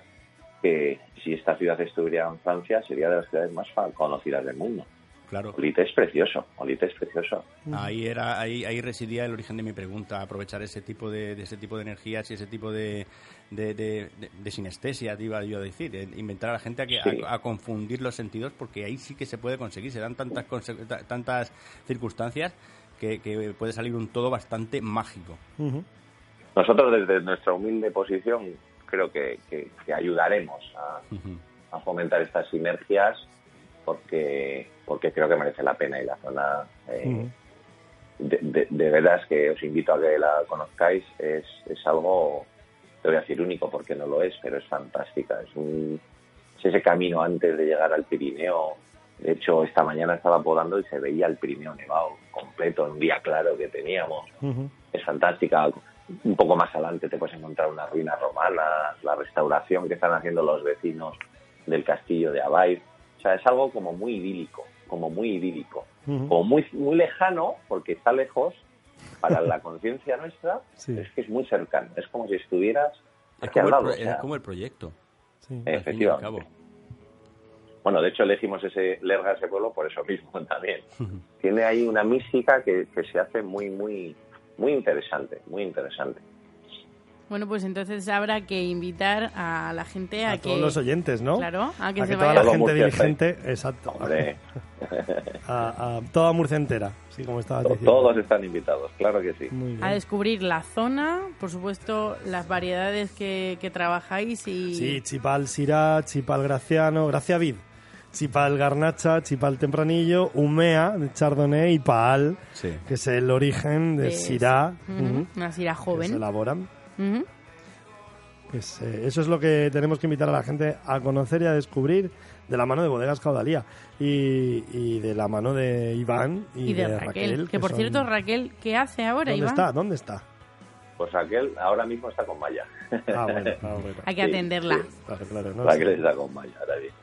que si esta ciudad estuviera en Francia sería de las ciudades más conocidas del mundo. Claro. Olite es precioso, Olite es precioso. Ahí era, ahí, ahí residía el origen de mi pregunta, aprovechar ese tipo de, de ese tipo de energías y ese tipo de, de, de- de- de sinestesia, te iba yo a decir, eh, inventar a la gente a, que, Sí. a, a confundir los sentidos, porque ahí sí que se puede conseguir, se dan tantas tantas circunstancias que, que puede salir un todo bastante mágico. Nosotros desde nuestra humilde posición creo que, que- que ayudaremos a, a fomentar estas sinergias porque porque creo que merece la pena y la zona eh, de, de, de veras que os invito a que la conozcáis. Es, es algo te voy a decir único porque no lo es pero es fantástica. Es un es ese camino antes de llegar al Pirineo. De hecho esta mañana estaba podando y se veía el Pirineo nevado completo en un día claro que teníamos. Es fantástica. Un poco más adelante te puedes encontrar unas ruinas romanas, la restauración que están haciendo los vecinos del castillo de Abay. O sea, es algo como muy idílico, como muy idílico, Ujú. como muy, muy lejano, porque está lejos para la conciencia nuestra, Sí. es que es muy cercano. Es como si estuvieras Es aquí al como, el, lado. pro- o sea, es como el proyecto, Sí. Al fin y al efectivamente. cabo. Bueno, de hecho elegimos ese Lerga, ese pueblo, por eso mismo también. Tiene ahí una mística que, que se hace muy, muy, muy interesante, muy interesante. Bueno, pues entonces habrá que invitar a la gente a, A que... todos los oyentes, ¿no? Claro, a que a se que toda vaya. la Todo gente dirigente, exacto. Hombre, A, a toda Murcia entera, sí, como estabas diciendo. todos están invitados, claro que sí. Muy bien. a descubrir la zona, por supuesto, las variedades que, que trabajáis y... Sí, Chipal Sirá, Chipal Graciano, Gracia Vid, Chipal Garnacha, Chipal Tempranillo, Umea de Chardonnay y Paal, Sí. que es el origen de Sirá, ujú, Una sira que se joven. Pues, eh, eso es lo que tenemos que invitar a la gente a conocer y a descubrir de la mano de Bodegas Caudalía y, y de la mano de Iván y, Y de, Raquel. Que, por son- cierto, Raquel, ¿qué hace ahora, ¿Dónde Iván? está? ¿Dónde está? Pues Raquel ahora mismo está con Maya. Ah, bueno, ah, bueno. Hay que atenderla. sí. Claro, claro, no Raquel está con Maya ahora bien.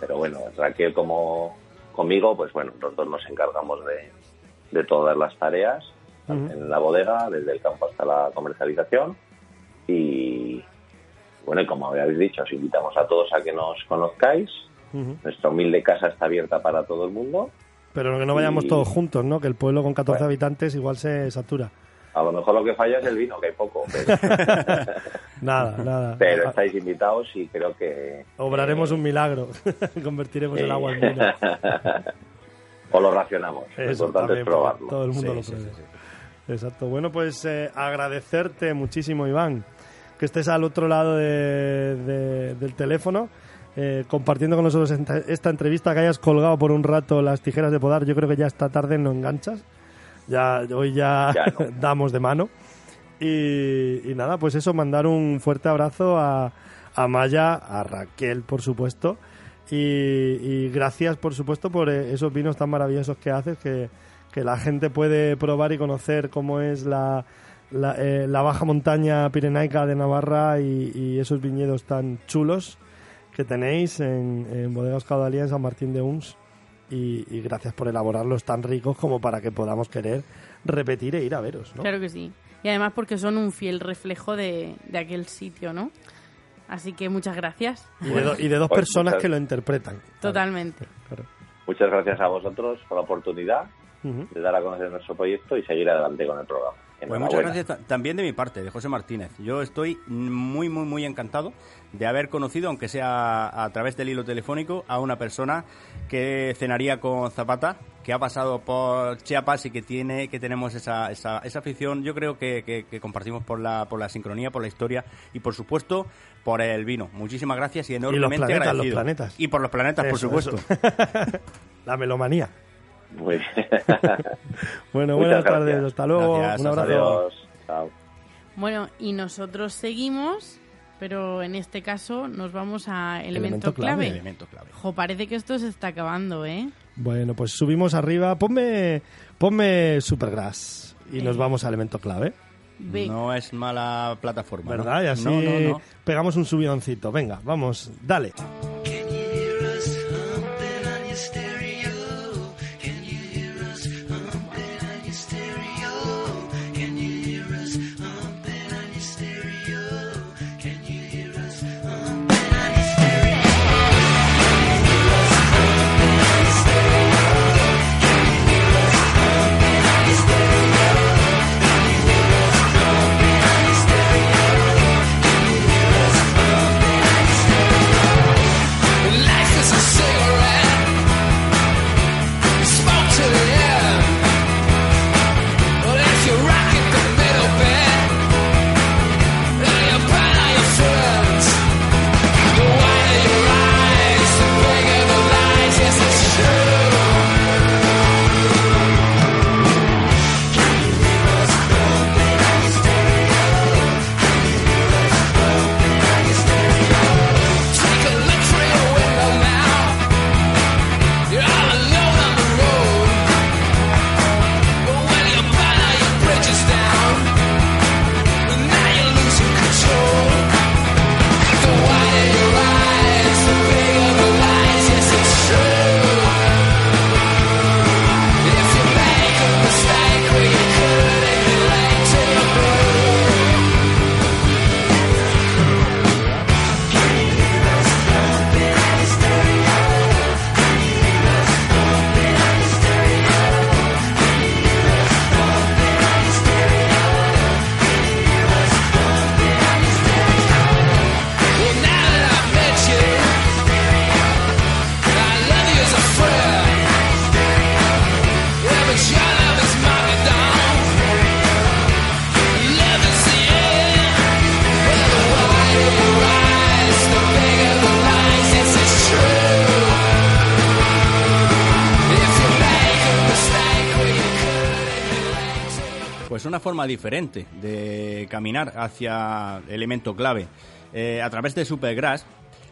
Pero bueno, Raquel como conmigo, pues bueno, los dos nos encargamos de, de todas las tareas en la bodega, desde el campo hasta la comercialización. Y bueno, y como habéis dicho, os invitamos a todos a que nos conozcáis. Nuestra humilde casa está abierta para todo el mundo. Pero que no vayamos Y- todos juntos, ¿no? Que el pueblo con 14 Bueno. habitantes igual se satura. A lo mejor lo que falla es el vino, que hay poco. Pero, Nada, nada. pero Ah, estáis invitados y creo que... Obraremos un milagro. Convertiremos el agua en vino. o lo racionamos. lo Eso importante también, es probarlo. Todo el mundo Sí, lo pruebe. sí, Exacto. Bueno, pues eh, agradecerte muchísimo, Iván, que estés al otro lado de- de- del teléfono. eh, compartiendo con nosotros esta, esta entrevista, que hayas colgado por un rato las tijeras de podar. Yo creo que ya esta tarde no enganchas. Ya, hoy ya, Ya no. damos de mano. Y, y nada, pues eso, mandar un fuerte abrazo a, a Maya, a Raquel, por supuesto. Y, y gracias, por supuesto, por eh, esos vinos tan maravillosos que haces, que, que la gente puede probar y conocer cómo es la, la, eh, la baja montaña pirenaica de Navarra y, y esos viñedos tan chulos que tenéis en, en Bodegas Caudalía en San Martín de Uns. Y, y gracias por elaborarlos tan ricos como para que podamos querer repetir e ir a veros, ¿no? Claro que sí. Y además porque son un fiel reflejo de, de aquel sitio, ¿no? Así que muchas gracias. Y de, do- y de dos Pues personas muchas- que lo interpretan. Totalmente. Claro. Muchas gracias a vosotros por la oportunidad de dar a conocer nuestro proyecto y seguir adelante con el programa. Pues muchas gracias ta- también de mi parte, de José Martínez. Yo estoy muy, muy, muy encantado de haber conocido, aunque sea a través del hilo telefónico, a una persona que cenaría con Zapata, que ha pasado por Chiapas y que tiene, que tenemos esa, esa, esa afición. Yo creo que, que- que compartimos por la, por la sincronía, por la historia y, por supuesto, por el vino. Mumuchísimas gracias y enormemente planetas, los agradecido. planetas. Y por los planetas, por supuesto. La melomanía. Muy bien. Bueno, Muchas buenas tardes. gracias. Hasta luego. Gracias, Un abrazo. Adiós. Chao. Bueno, y nosotros seguimos, pero en este caso nos vamos a elemento, Elemento clave. clave. Elemento clave. Jo, parece que esto se está acabando, ¿eh? Bueno, pues subimos arriba. Ponme, ponme Supergrass y nos Eh. vamos a elemento clave. Ve- No es mala plataforma. ¿no? ¿Verdad? Y así No, no, no. pegamos un subidoncito. Venga, vamos, dale. Forma diferente de caminar hacia elemento clave. eh, a través de Supergrass.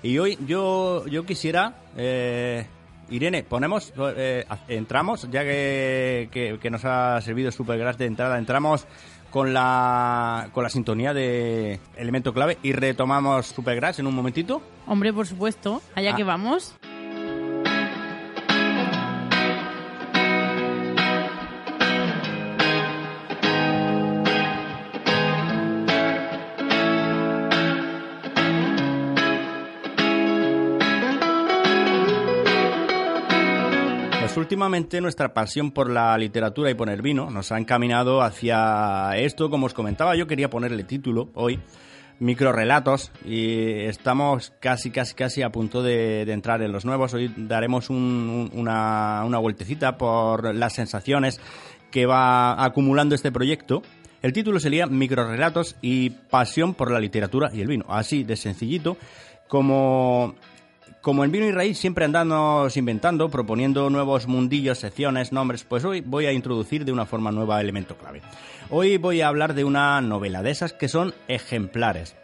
Y hoy yo, yo quisiera, eh, Irene, ponemos, eh, entramos, ya que, que, que nos ha servido Supergrass de entrada, entramos con la, con la sintonía de elemento clave y retomamos Supergrass en un momentito. Hombre, por supuesto, allá Ah. que vamos. Últimamente nuestra pasión por la literatura y por el vino nos ha encaminado hacia esto, como os comentaba, yo quería ponerle título hoy, microrelatos, y estamos casi, casi, casi a punto de, entrar en los nuevos. Hoy daremos un- una, una vueltecita por las sensaciones que va acumulando este proyecto. El título sería Microrelatos y pasión por la literatura y el vino. Así de sencillito, como como en Vino y Raíz siempre andamos inventando, proponiendo nuevos mundillos, secciones, nombres, pues hoy voy a introducir de una forma nueva elemento clave. Hoy voy a hablar de una novela, de esas que son ejemplares.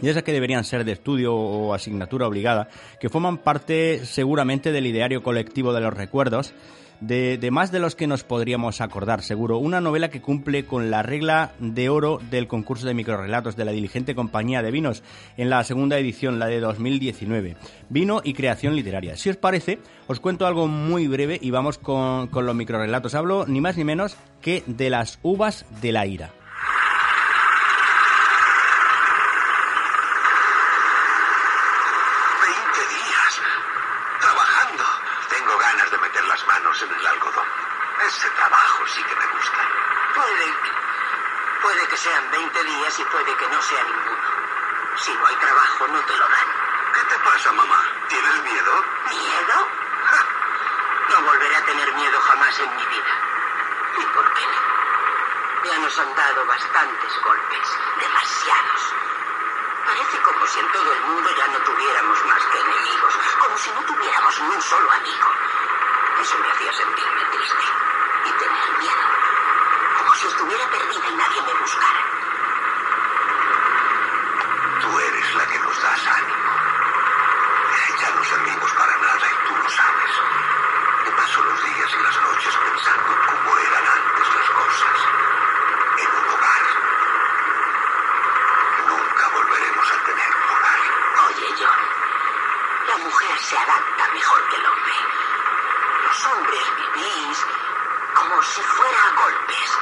Y esas que deberían ser de estudio o asignatura obligada, que forman parte seguramente del ideario colectivo de los recuerdos, de, más de los que nos podríamos acordar, seguro. Una novela que cumple con la regla de oro del concurso de microrelatos de la diligente compañía de vinos en la segunda edición, la de 2019. Vino y creación literaria. Si os parece, os cuento algo muy breve y vamos con, con los microrelatos. Hablo ni más ni menos que de las uvas de la ira. Veinte días trabajando. Tengo ganas de meter las manos en el algodón. Ese trabajo sí que me gusta. Puede, puede que sean 20 días y puede que no sea ninguno. Si no hay trabajo, no te lo dan. ¿Qué te mamá? ¿Tienes miedo? ¿Miedo? No volveré a tener miedo jamás en mi vida. ¿Y por qué? Ya nos han dado bastantes golpes, demasiados. Parece como si en todo el mundo ya no tuviéramos más que enemigos, como si no tuviéramos ni un solo amigo. Eso me hacía sentirme triste y tener miedo, como si estuviera perdida y nadie me buscara. Tú eres la que nos das ánimo. Ya no servimos para nada y tú lo sabes. Me paso los días y las noches pensando cómo eran antes las cosas. En un hogar. Nunca volveremos a tener un hogar. Oye, John, la mujer se adapta mejor que el hombre. Los hombres vivís como si fuera a golpes.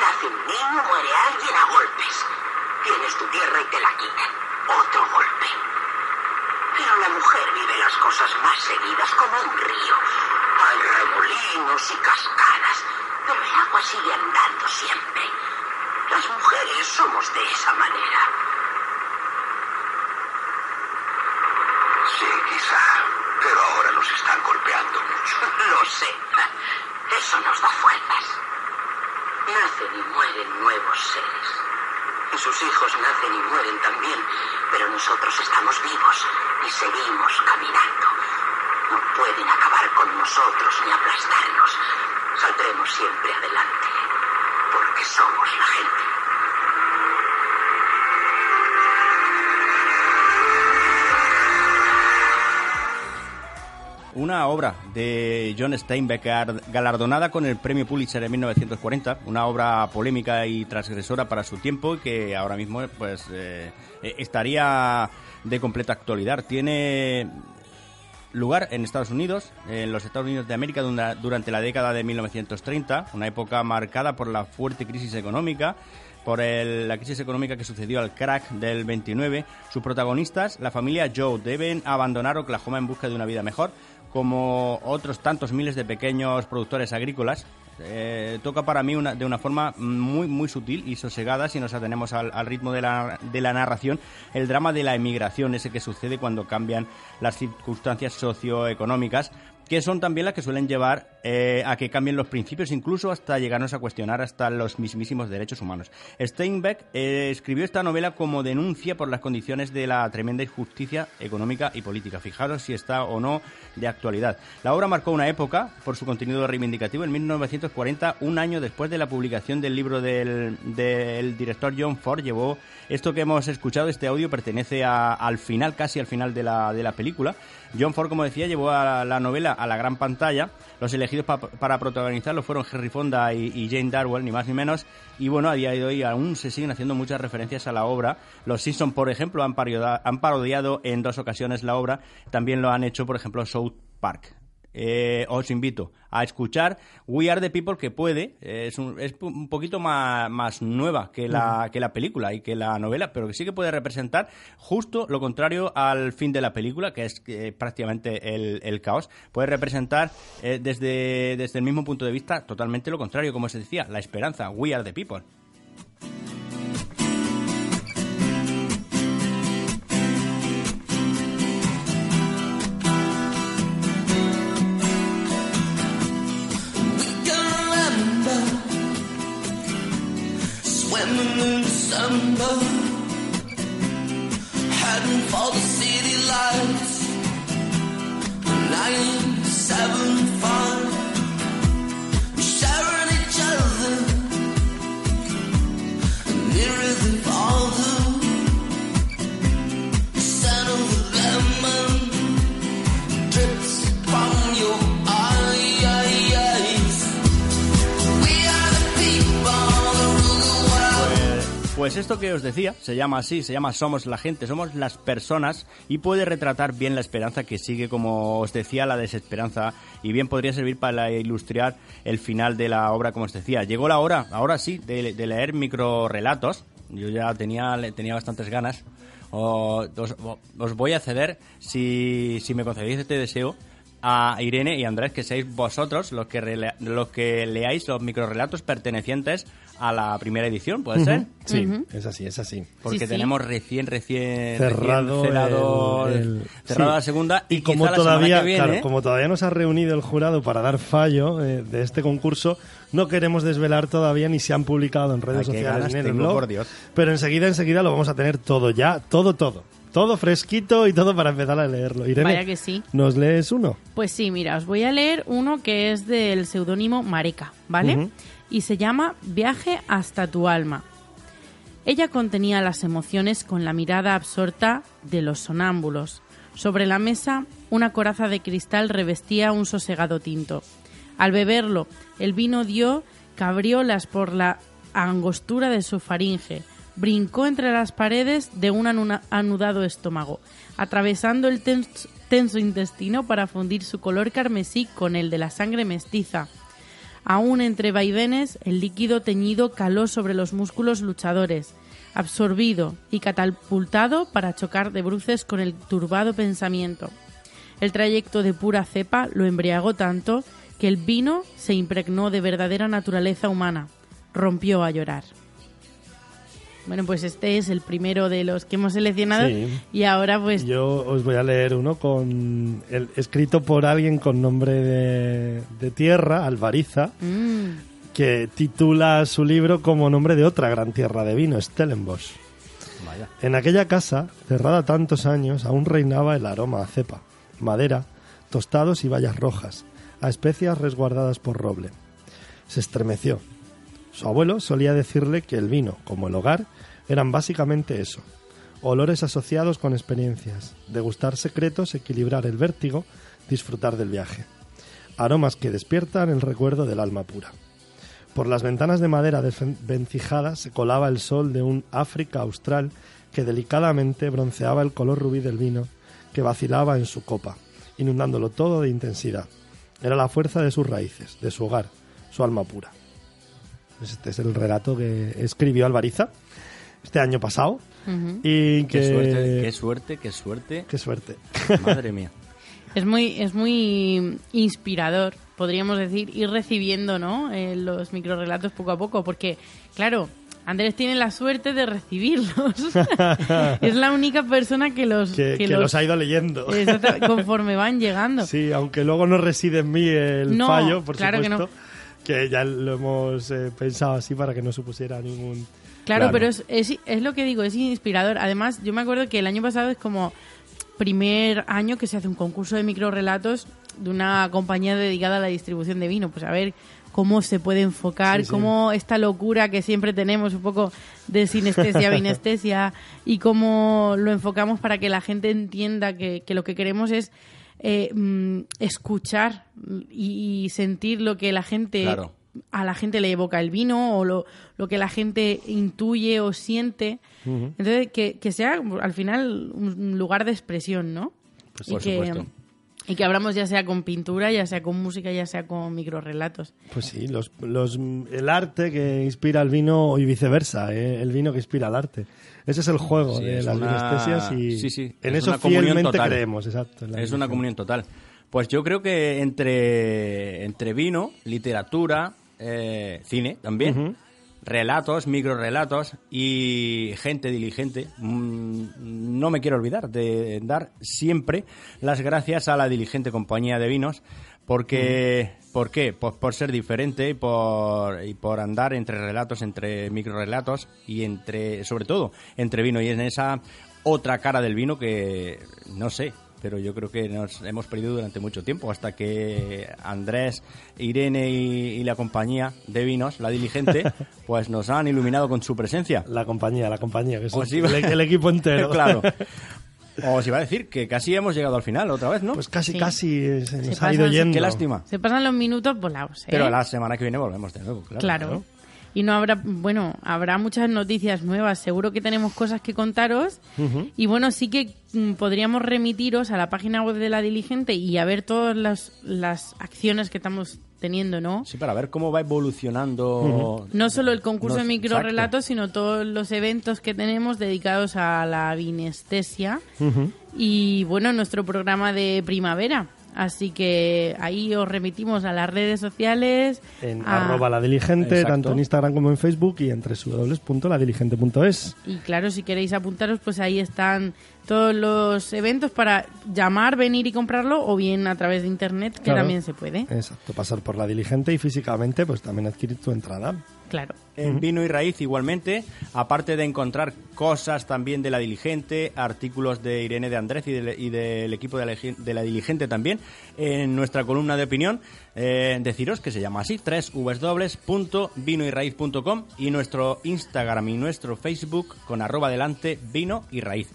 Nace un niño, muere alguien a golpes. Tienes tu tierra y te la quitan. Otro golpe. Pero la mujer vive las cosas más seguidas como un río. Hay remolinos y cascadas, pero el agua sigue andando siempre. Las mujeres somos de esa manera. Sí, quizá. Pero ahora nos están golpeando mucho. Lo sé. Eso nos da fuerzas. Nacen y mueren nuevos seres. Y sus hijos nacen y mueren también. Pero nosotros estamos vivos y seguimos caminando. No pueden acabar con nosotros ni aplastarnos. Saldremos siempre adelante. Porque somos la gente. Una obra de John Steinbeck galardonada con el premio Pulitzer en 1940, una obra polémica y transgresora para su tiempo que ahora mismo pues eh, eh, estaría de completa actualidad. Tiene lugar en Estados Unidos, en los Estados Unidos de América dura- durante la década de 1930, una época marcada por la fuerte crisis económica, por el- la crisis económica que sucedió al crack del 29. Sus protagonistas, la familia Joe, deben abandonar Oklahoma en busca de una vida mejor, como otros tantos miles de pequeños productores agrícolas. Eh, toca para mí una- de una forma muy muy sutil y sosegada si nos atenemos al, al ritmo de la, de la narración el drama de la emigración ese que sucede cuando cambian las circunstancias socioeconómicas que son también las que suelen llevar eh, a que cambien los principios, incluso hasta llegarnos a cuestionar hasta los mismísimos derechos humanos. Steinbeck eh, escribió esta novela como denuncia por las condiciones de la tremenda injusticia económica y política. Fijaros si está o no de actualidad. La obra marcó una época por su contenido reivindicativo. En 1940, un año después de la publicación del libro del, director John Ford, llevó esto que hemos escuchado, este audio pertenece a- al final, casi al final de la, de la película. John Ford, como decía, llevó a la novela a la gran pantalla. Los elegidos pa- para protagonizarlo fueron Henry Fonda y, Jane Darwell, ni más ni menos. Y bueno, a día de hoy aún se siguen haciendo muchas referencias a la obra. Los Simpsons, por ejemplo, han, han parodiado en dos ocasiones la obra. También lo han hecho, por ejemplo, South Park. Eh, os invito a escuchar We Are the People que puede, eh, es, un, es un poquito más, más nueva que la, que la película y que la novela, pero que sí que puede representar justo lo contrario al fin de la película, que es eh, prácticamente el, el caos. Puede representar eh, desde, desde el mismo punto de vista totalmente lo contrario, como se decía, la esperanza, We Are the People. Somebody esto que os decía, se llama así, se llama Somos la gente, somos las personas y puede retratar bien la esperanza que sigue, como os decía, la desesperanza y bien podría servir para ilustrar el final de la obra, como os decía. Llegó la hora, ahora sí, de, de leer microrelatos. Yo ya tenía, tenía bastantes ganas. Os, os voy a ceder, si, si me concedéis este deseo, a Irene y Andrés, que seáis vosotros los que, los que leáis los microrelatos pertenecientes a la primera edición, ¿puede ser? Sí, es así, es así. Porque Sí, sí. tenemos recién, recién, cerrado, recién cerrado, el- el- cerrado sí. la segunda y, y como quizá la todavía que viene, claro, como todavía no se ha reunido el jurado para dar fallo eh, de este concurso no queremos desvelar todavía ni se han publicado en redes sociales ni en el blog por Dios. pero enseguida enseguida lo vamos a tener todo ya todo todo todo fresquito y todo para empezar a leerlo Irene Vaya que sí. nos lees uno Pues sí, mira, os voy a leer uno que es del seudónimo Mareca, ¿vale? Y se llama Viaje hasta tu alma. Ella contenía las emociones con la mirada absorta de los sonámbulos. Sobre la mesa, una coraza de cristal revestía un sosegado tinto. Al beberlo, el vino dio cabriolas por la angostura de su faringe, brincó entre las paredes de un anudado estómago, atravesando el tens- tenso intestino para fundir su color carmesí con el de la sangre mestiza. Aún entre vaivenes, el líquido teñido caló sobre los músculos luchadores, absorbido y catapultado para chocar de bruces con el turbado pensamiento. El trayecto de pura cepa lo embriagó tanto que el vino se impregnó de verdadera naturaleza humana. Rompió a llorar. Bueno, pues este es el primero de los que hemos seleccionado Sí. y ahora pues yo os voy a leer uno con el, escrito por alguien con nombre de, de tierra Alvariza mm, que titula su libro como nombre de otra gran tierra de vino, Stellenbosch. Vaya. En aquella casa, cerrada tantos años, aún reinaba el aroma a cepa, madera, tostados y bayas rojas, a especias resguardadas por roble. Se estremeció. Su abuelo solía decirle que el vino, como el hogar, eran básicamente eso. Olores asociados con experiencias, degustar secretos, equilibrar el vértigo, disfrutar del viaje. Aromas que despiertan el recuerdo del alma pura. Por las ventanas de madera desvencijadas se colaba el sol de un África austral que delicadamente bronceaba el color rubí del vino que vacilaba en su copa, inundándolo todo de intensidad. Era la fuerza de sus raíces, de su hogar, su alma pura. Este es el relato que escribió Alvariza este año pasado ujú. y que... Qué suerte, qué suerte, qué suerte. Qué suerte. Madre mía. Es muy, es muy inspirador, podríamos decir, ir recibiendo ¿no? Eh, los microrelatos poco a poco, porque, claro, Andrés tiene la suerte de recibirlos. es la única persona que los, que, que los... ha ido leyendo. Exacto, conforme van llegando. Sí, aunque luego no reside en mí el No, fallo, por claro que supuesto. Que, ya lo hemos eh, pensado así para que no supusiera ningún. Claro, pero es, es, es lo que digo, es inspirador. Además, yo me acuerdo que el año pasado es como primer año que se hace un concurso de microrelatos de una compañía dedicada a la distribución de vino. Pues a ver cómo se puede enfocar, Sí, sí. cómo esta locura que siempre tenemos un poco de sinestesia, binestesia, y cómo lo enfocamos para que la gente entienda que, que lo que queremos es eh, mm, escuchar y, y sentir lo que la gente Claro. A la gente le evoca el vino o lo, lo que la gente intuye o siente. Entonces, que, que sea al final un lugar de expresión, ¿no? Pues y, por que, supuesto. y que abramos ya sea con pintura, ya sea con música, ya sea con microrelatos. Pues sí, los, los, el arte que inspira el vino y viceversa, ¿eh? el vino que inspira el arte. Ese es el juego Sí, de las una- vinestesias y sí, sí, en es eso una fielmente total. creemos, exacto. Es una comunión total. Pues yo creo que entre, entre vino, literatura, eh, cine también, Ujú. relatos, microrelatos y gente diligente, mm, no me quiero olvidar de dar siempre las gracias a la diligente compañía de vinos porque ¿por qué? Pues por ser diferente y por, y por andar entre relatos, entre microrelatos y entre sobre todo entre vino y en esa otra cara del vino que no sé, pero yo creo que nos hemos perdido durante mucho tiempo hasta que Andrés, Irene y, y la compañía de vinos, la diligente, pues nos han iluminado con su presencia. La compañía, la compañía, que es Os el, equipo entero. claro. Os iba a decir que casi hemos llegado al final otra vez, ¿no? Pues casi, Sí. casi eh, se nos ha pasan, ido sí. yendo. Qué lástima. Se pasan los minutos volados, ¿eh? Pero la semana que viene volvemos de nuevo, claro. Claro. Y no habrá, bueno, habrá muchas noticias nuevas. Seguro que tenemos cosas que contaros. Y bueno, sí que mm, podríamos remitiros a la página web de la Diligente y a ver todas las, las acciones que estamos teniendo, ¿no? Sí, para ver cómo va evolucionando. No solo el concurso Nos- de microrelatos, sino todos los eventos que tenemos dedicados a la vinestesia y, bueno, nuestro programa de primavera. Así que ahí os remitimos a las redes sociales. En a- arroba la diligente, Exacto. tanto en Instagram como en Facebook y en www.ladiligente.es. Y claro, si queréis apuntaros, pues ahí están todos los eventos para llamar, venir y comprarlo, o bien a través de internet, que Claro. también se puede. Exacto, pasar por la diligente y físicamente pues también adquirir tu entrada. Claro. En Vino y Raíz igualmente, aparte de encontrar cosas también de la Diligente, artículos de Irene de Andrés y, del- y del equipo de la, de la Diligente también, en nuestra columna de opinión, eh, deciros que se llama así, www.vinoyraíz.com y nuestro Instagram y nuestro Facebook con arroba delante vino y raíz.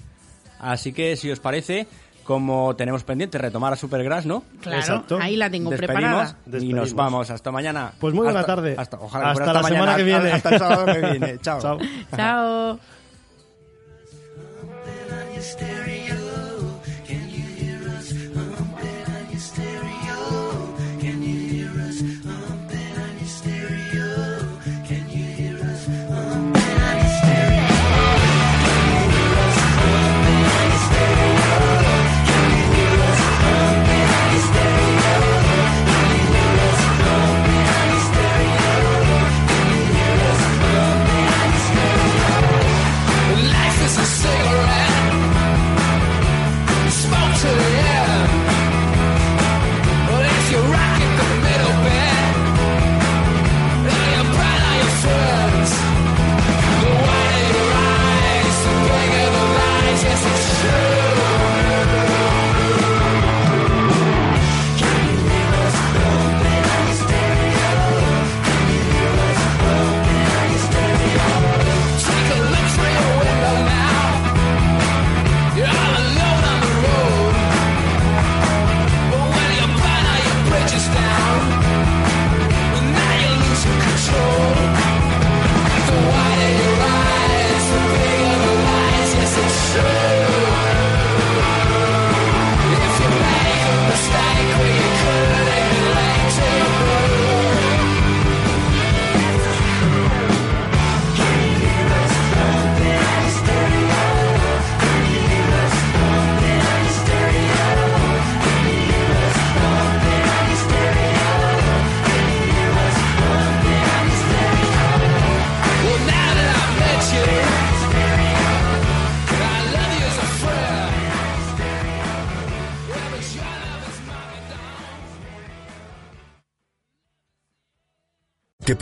Así que si os parece, como tenemos pendiente retomar a Supergrass, ¿no? Claro, Exacto. ahí la tengo Despedimos preparada. y nos vamos. Hasta mañana. Pues muy buena Hasta- tarde. Hasta, ojalá Hasta la semana mañana, que viene. Hasta el sábado que viene. Chao. Chao. Chao.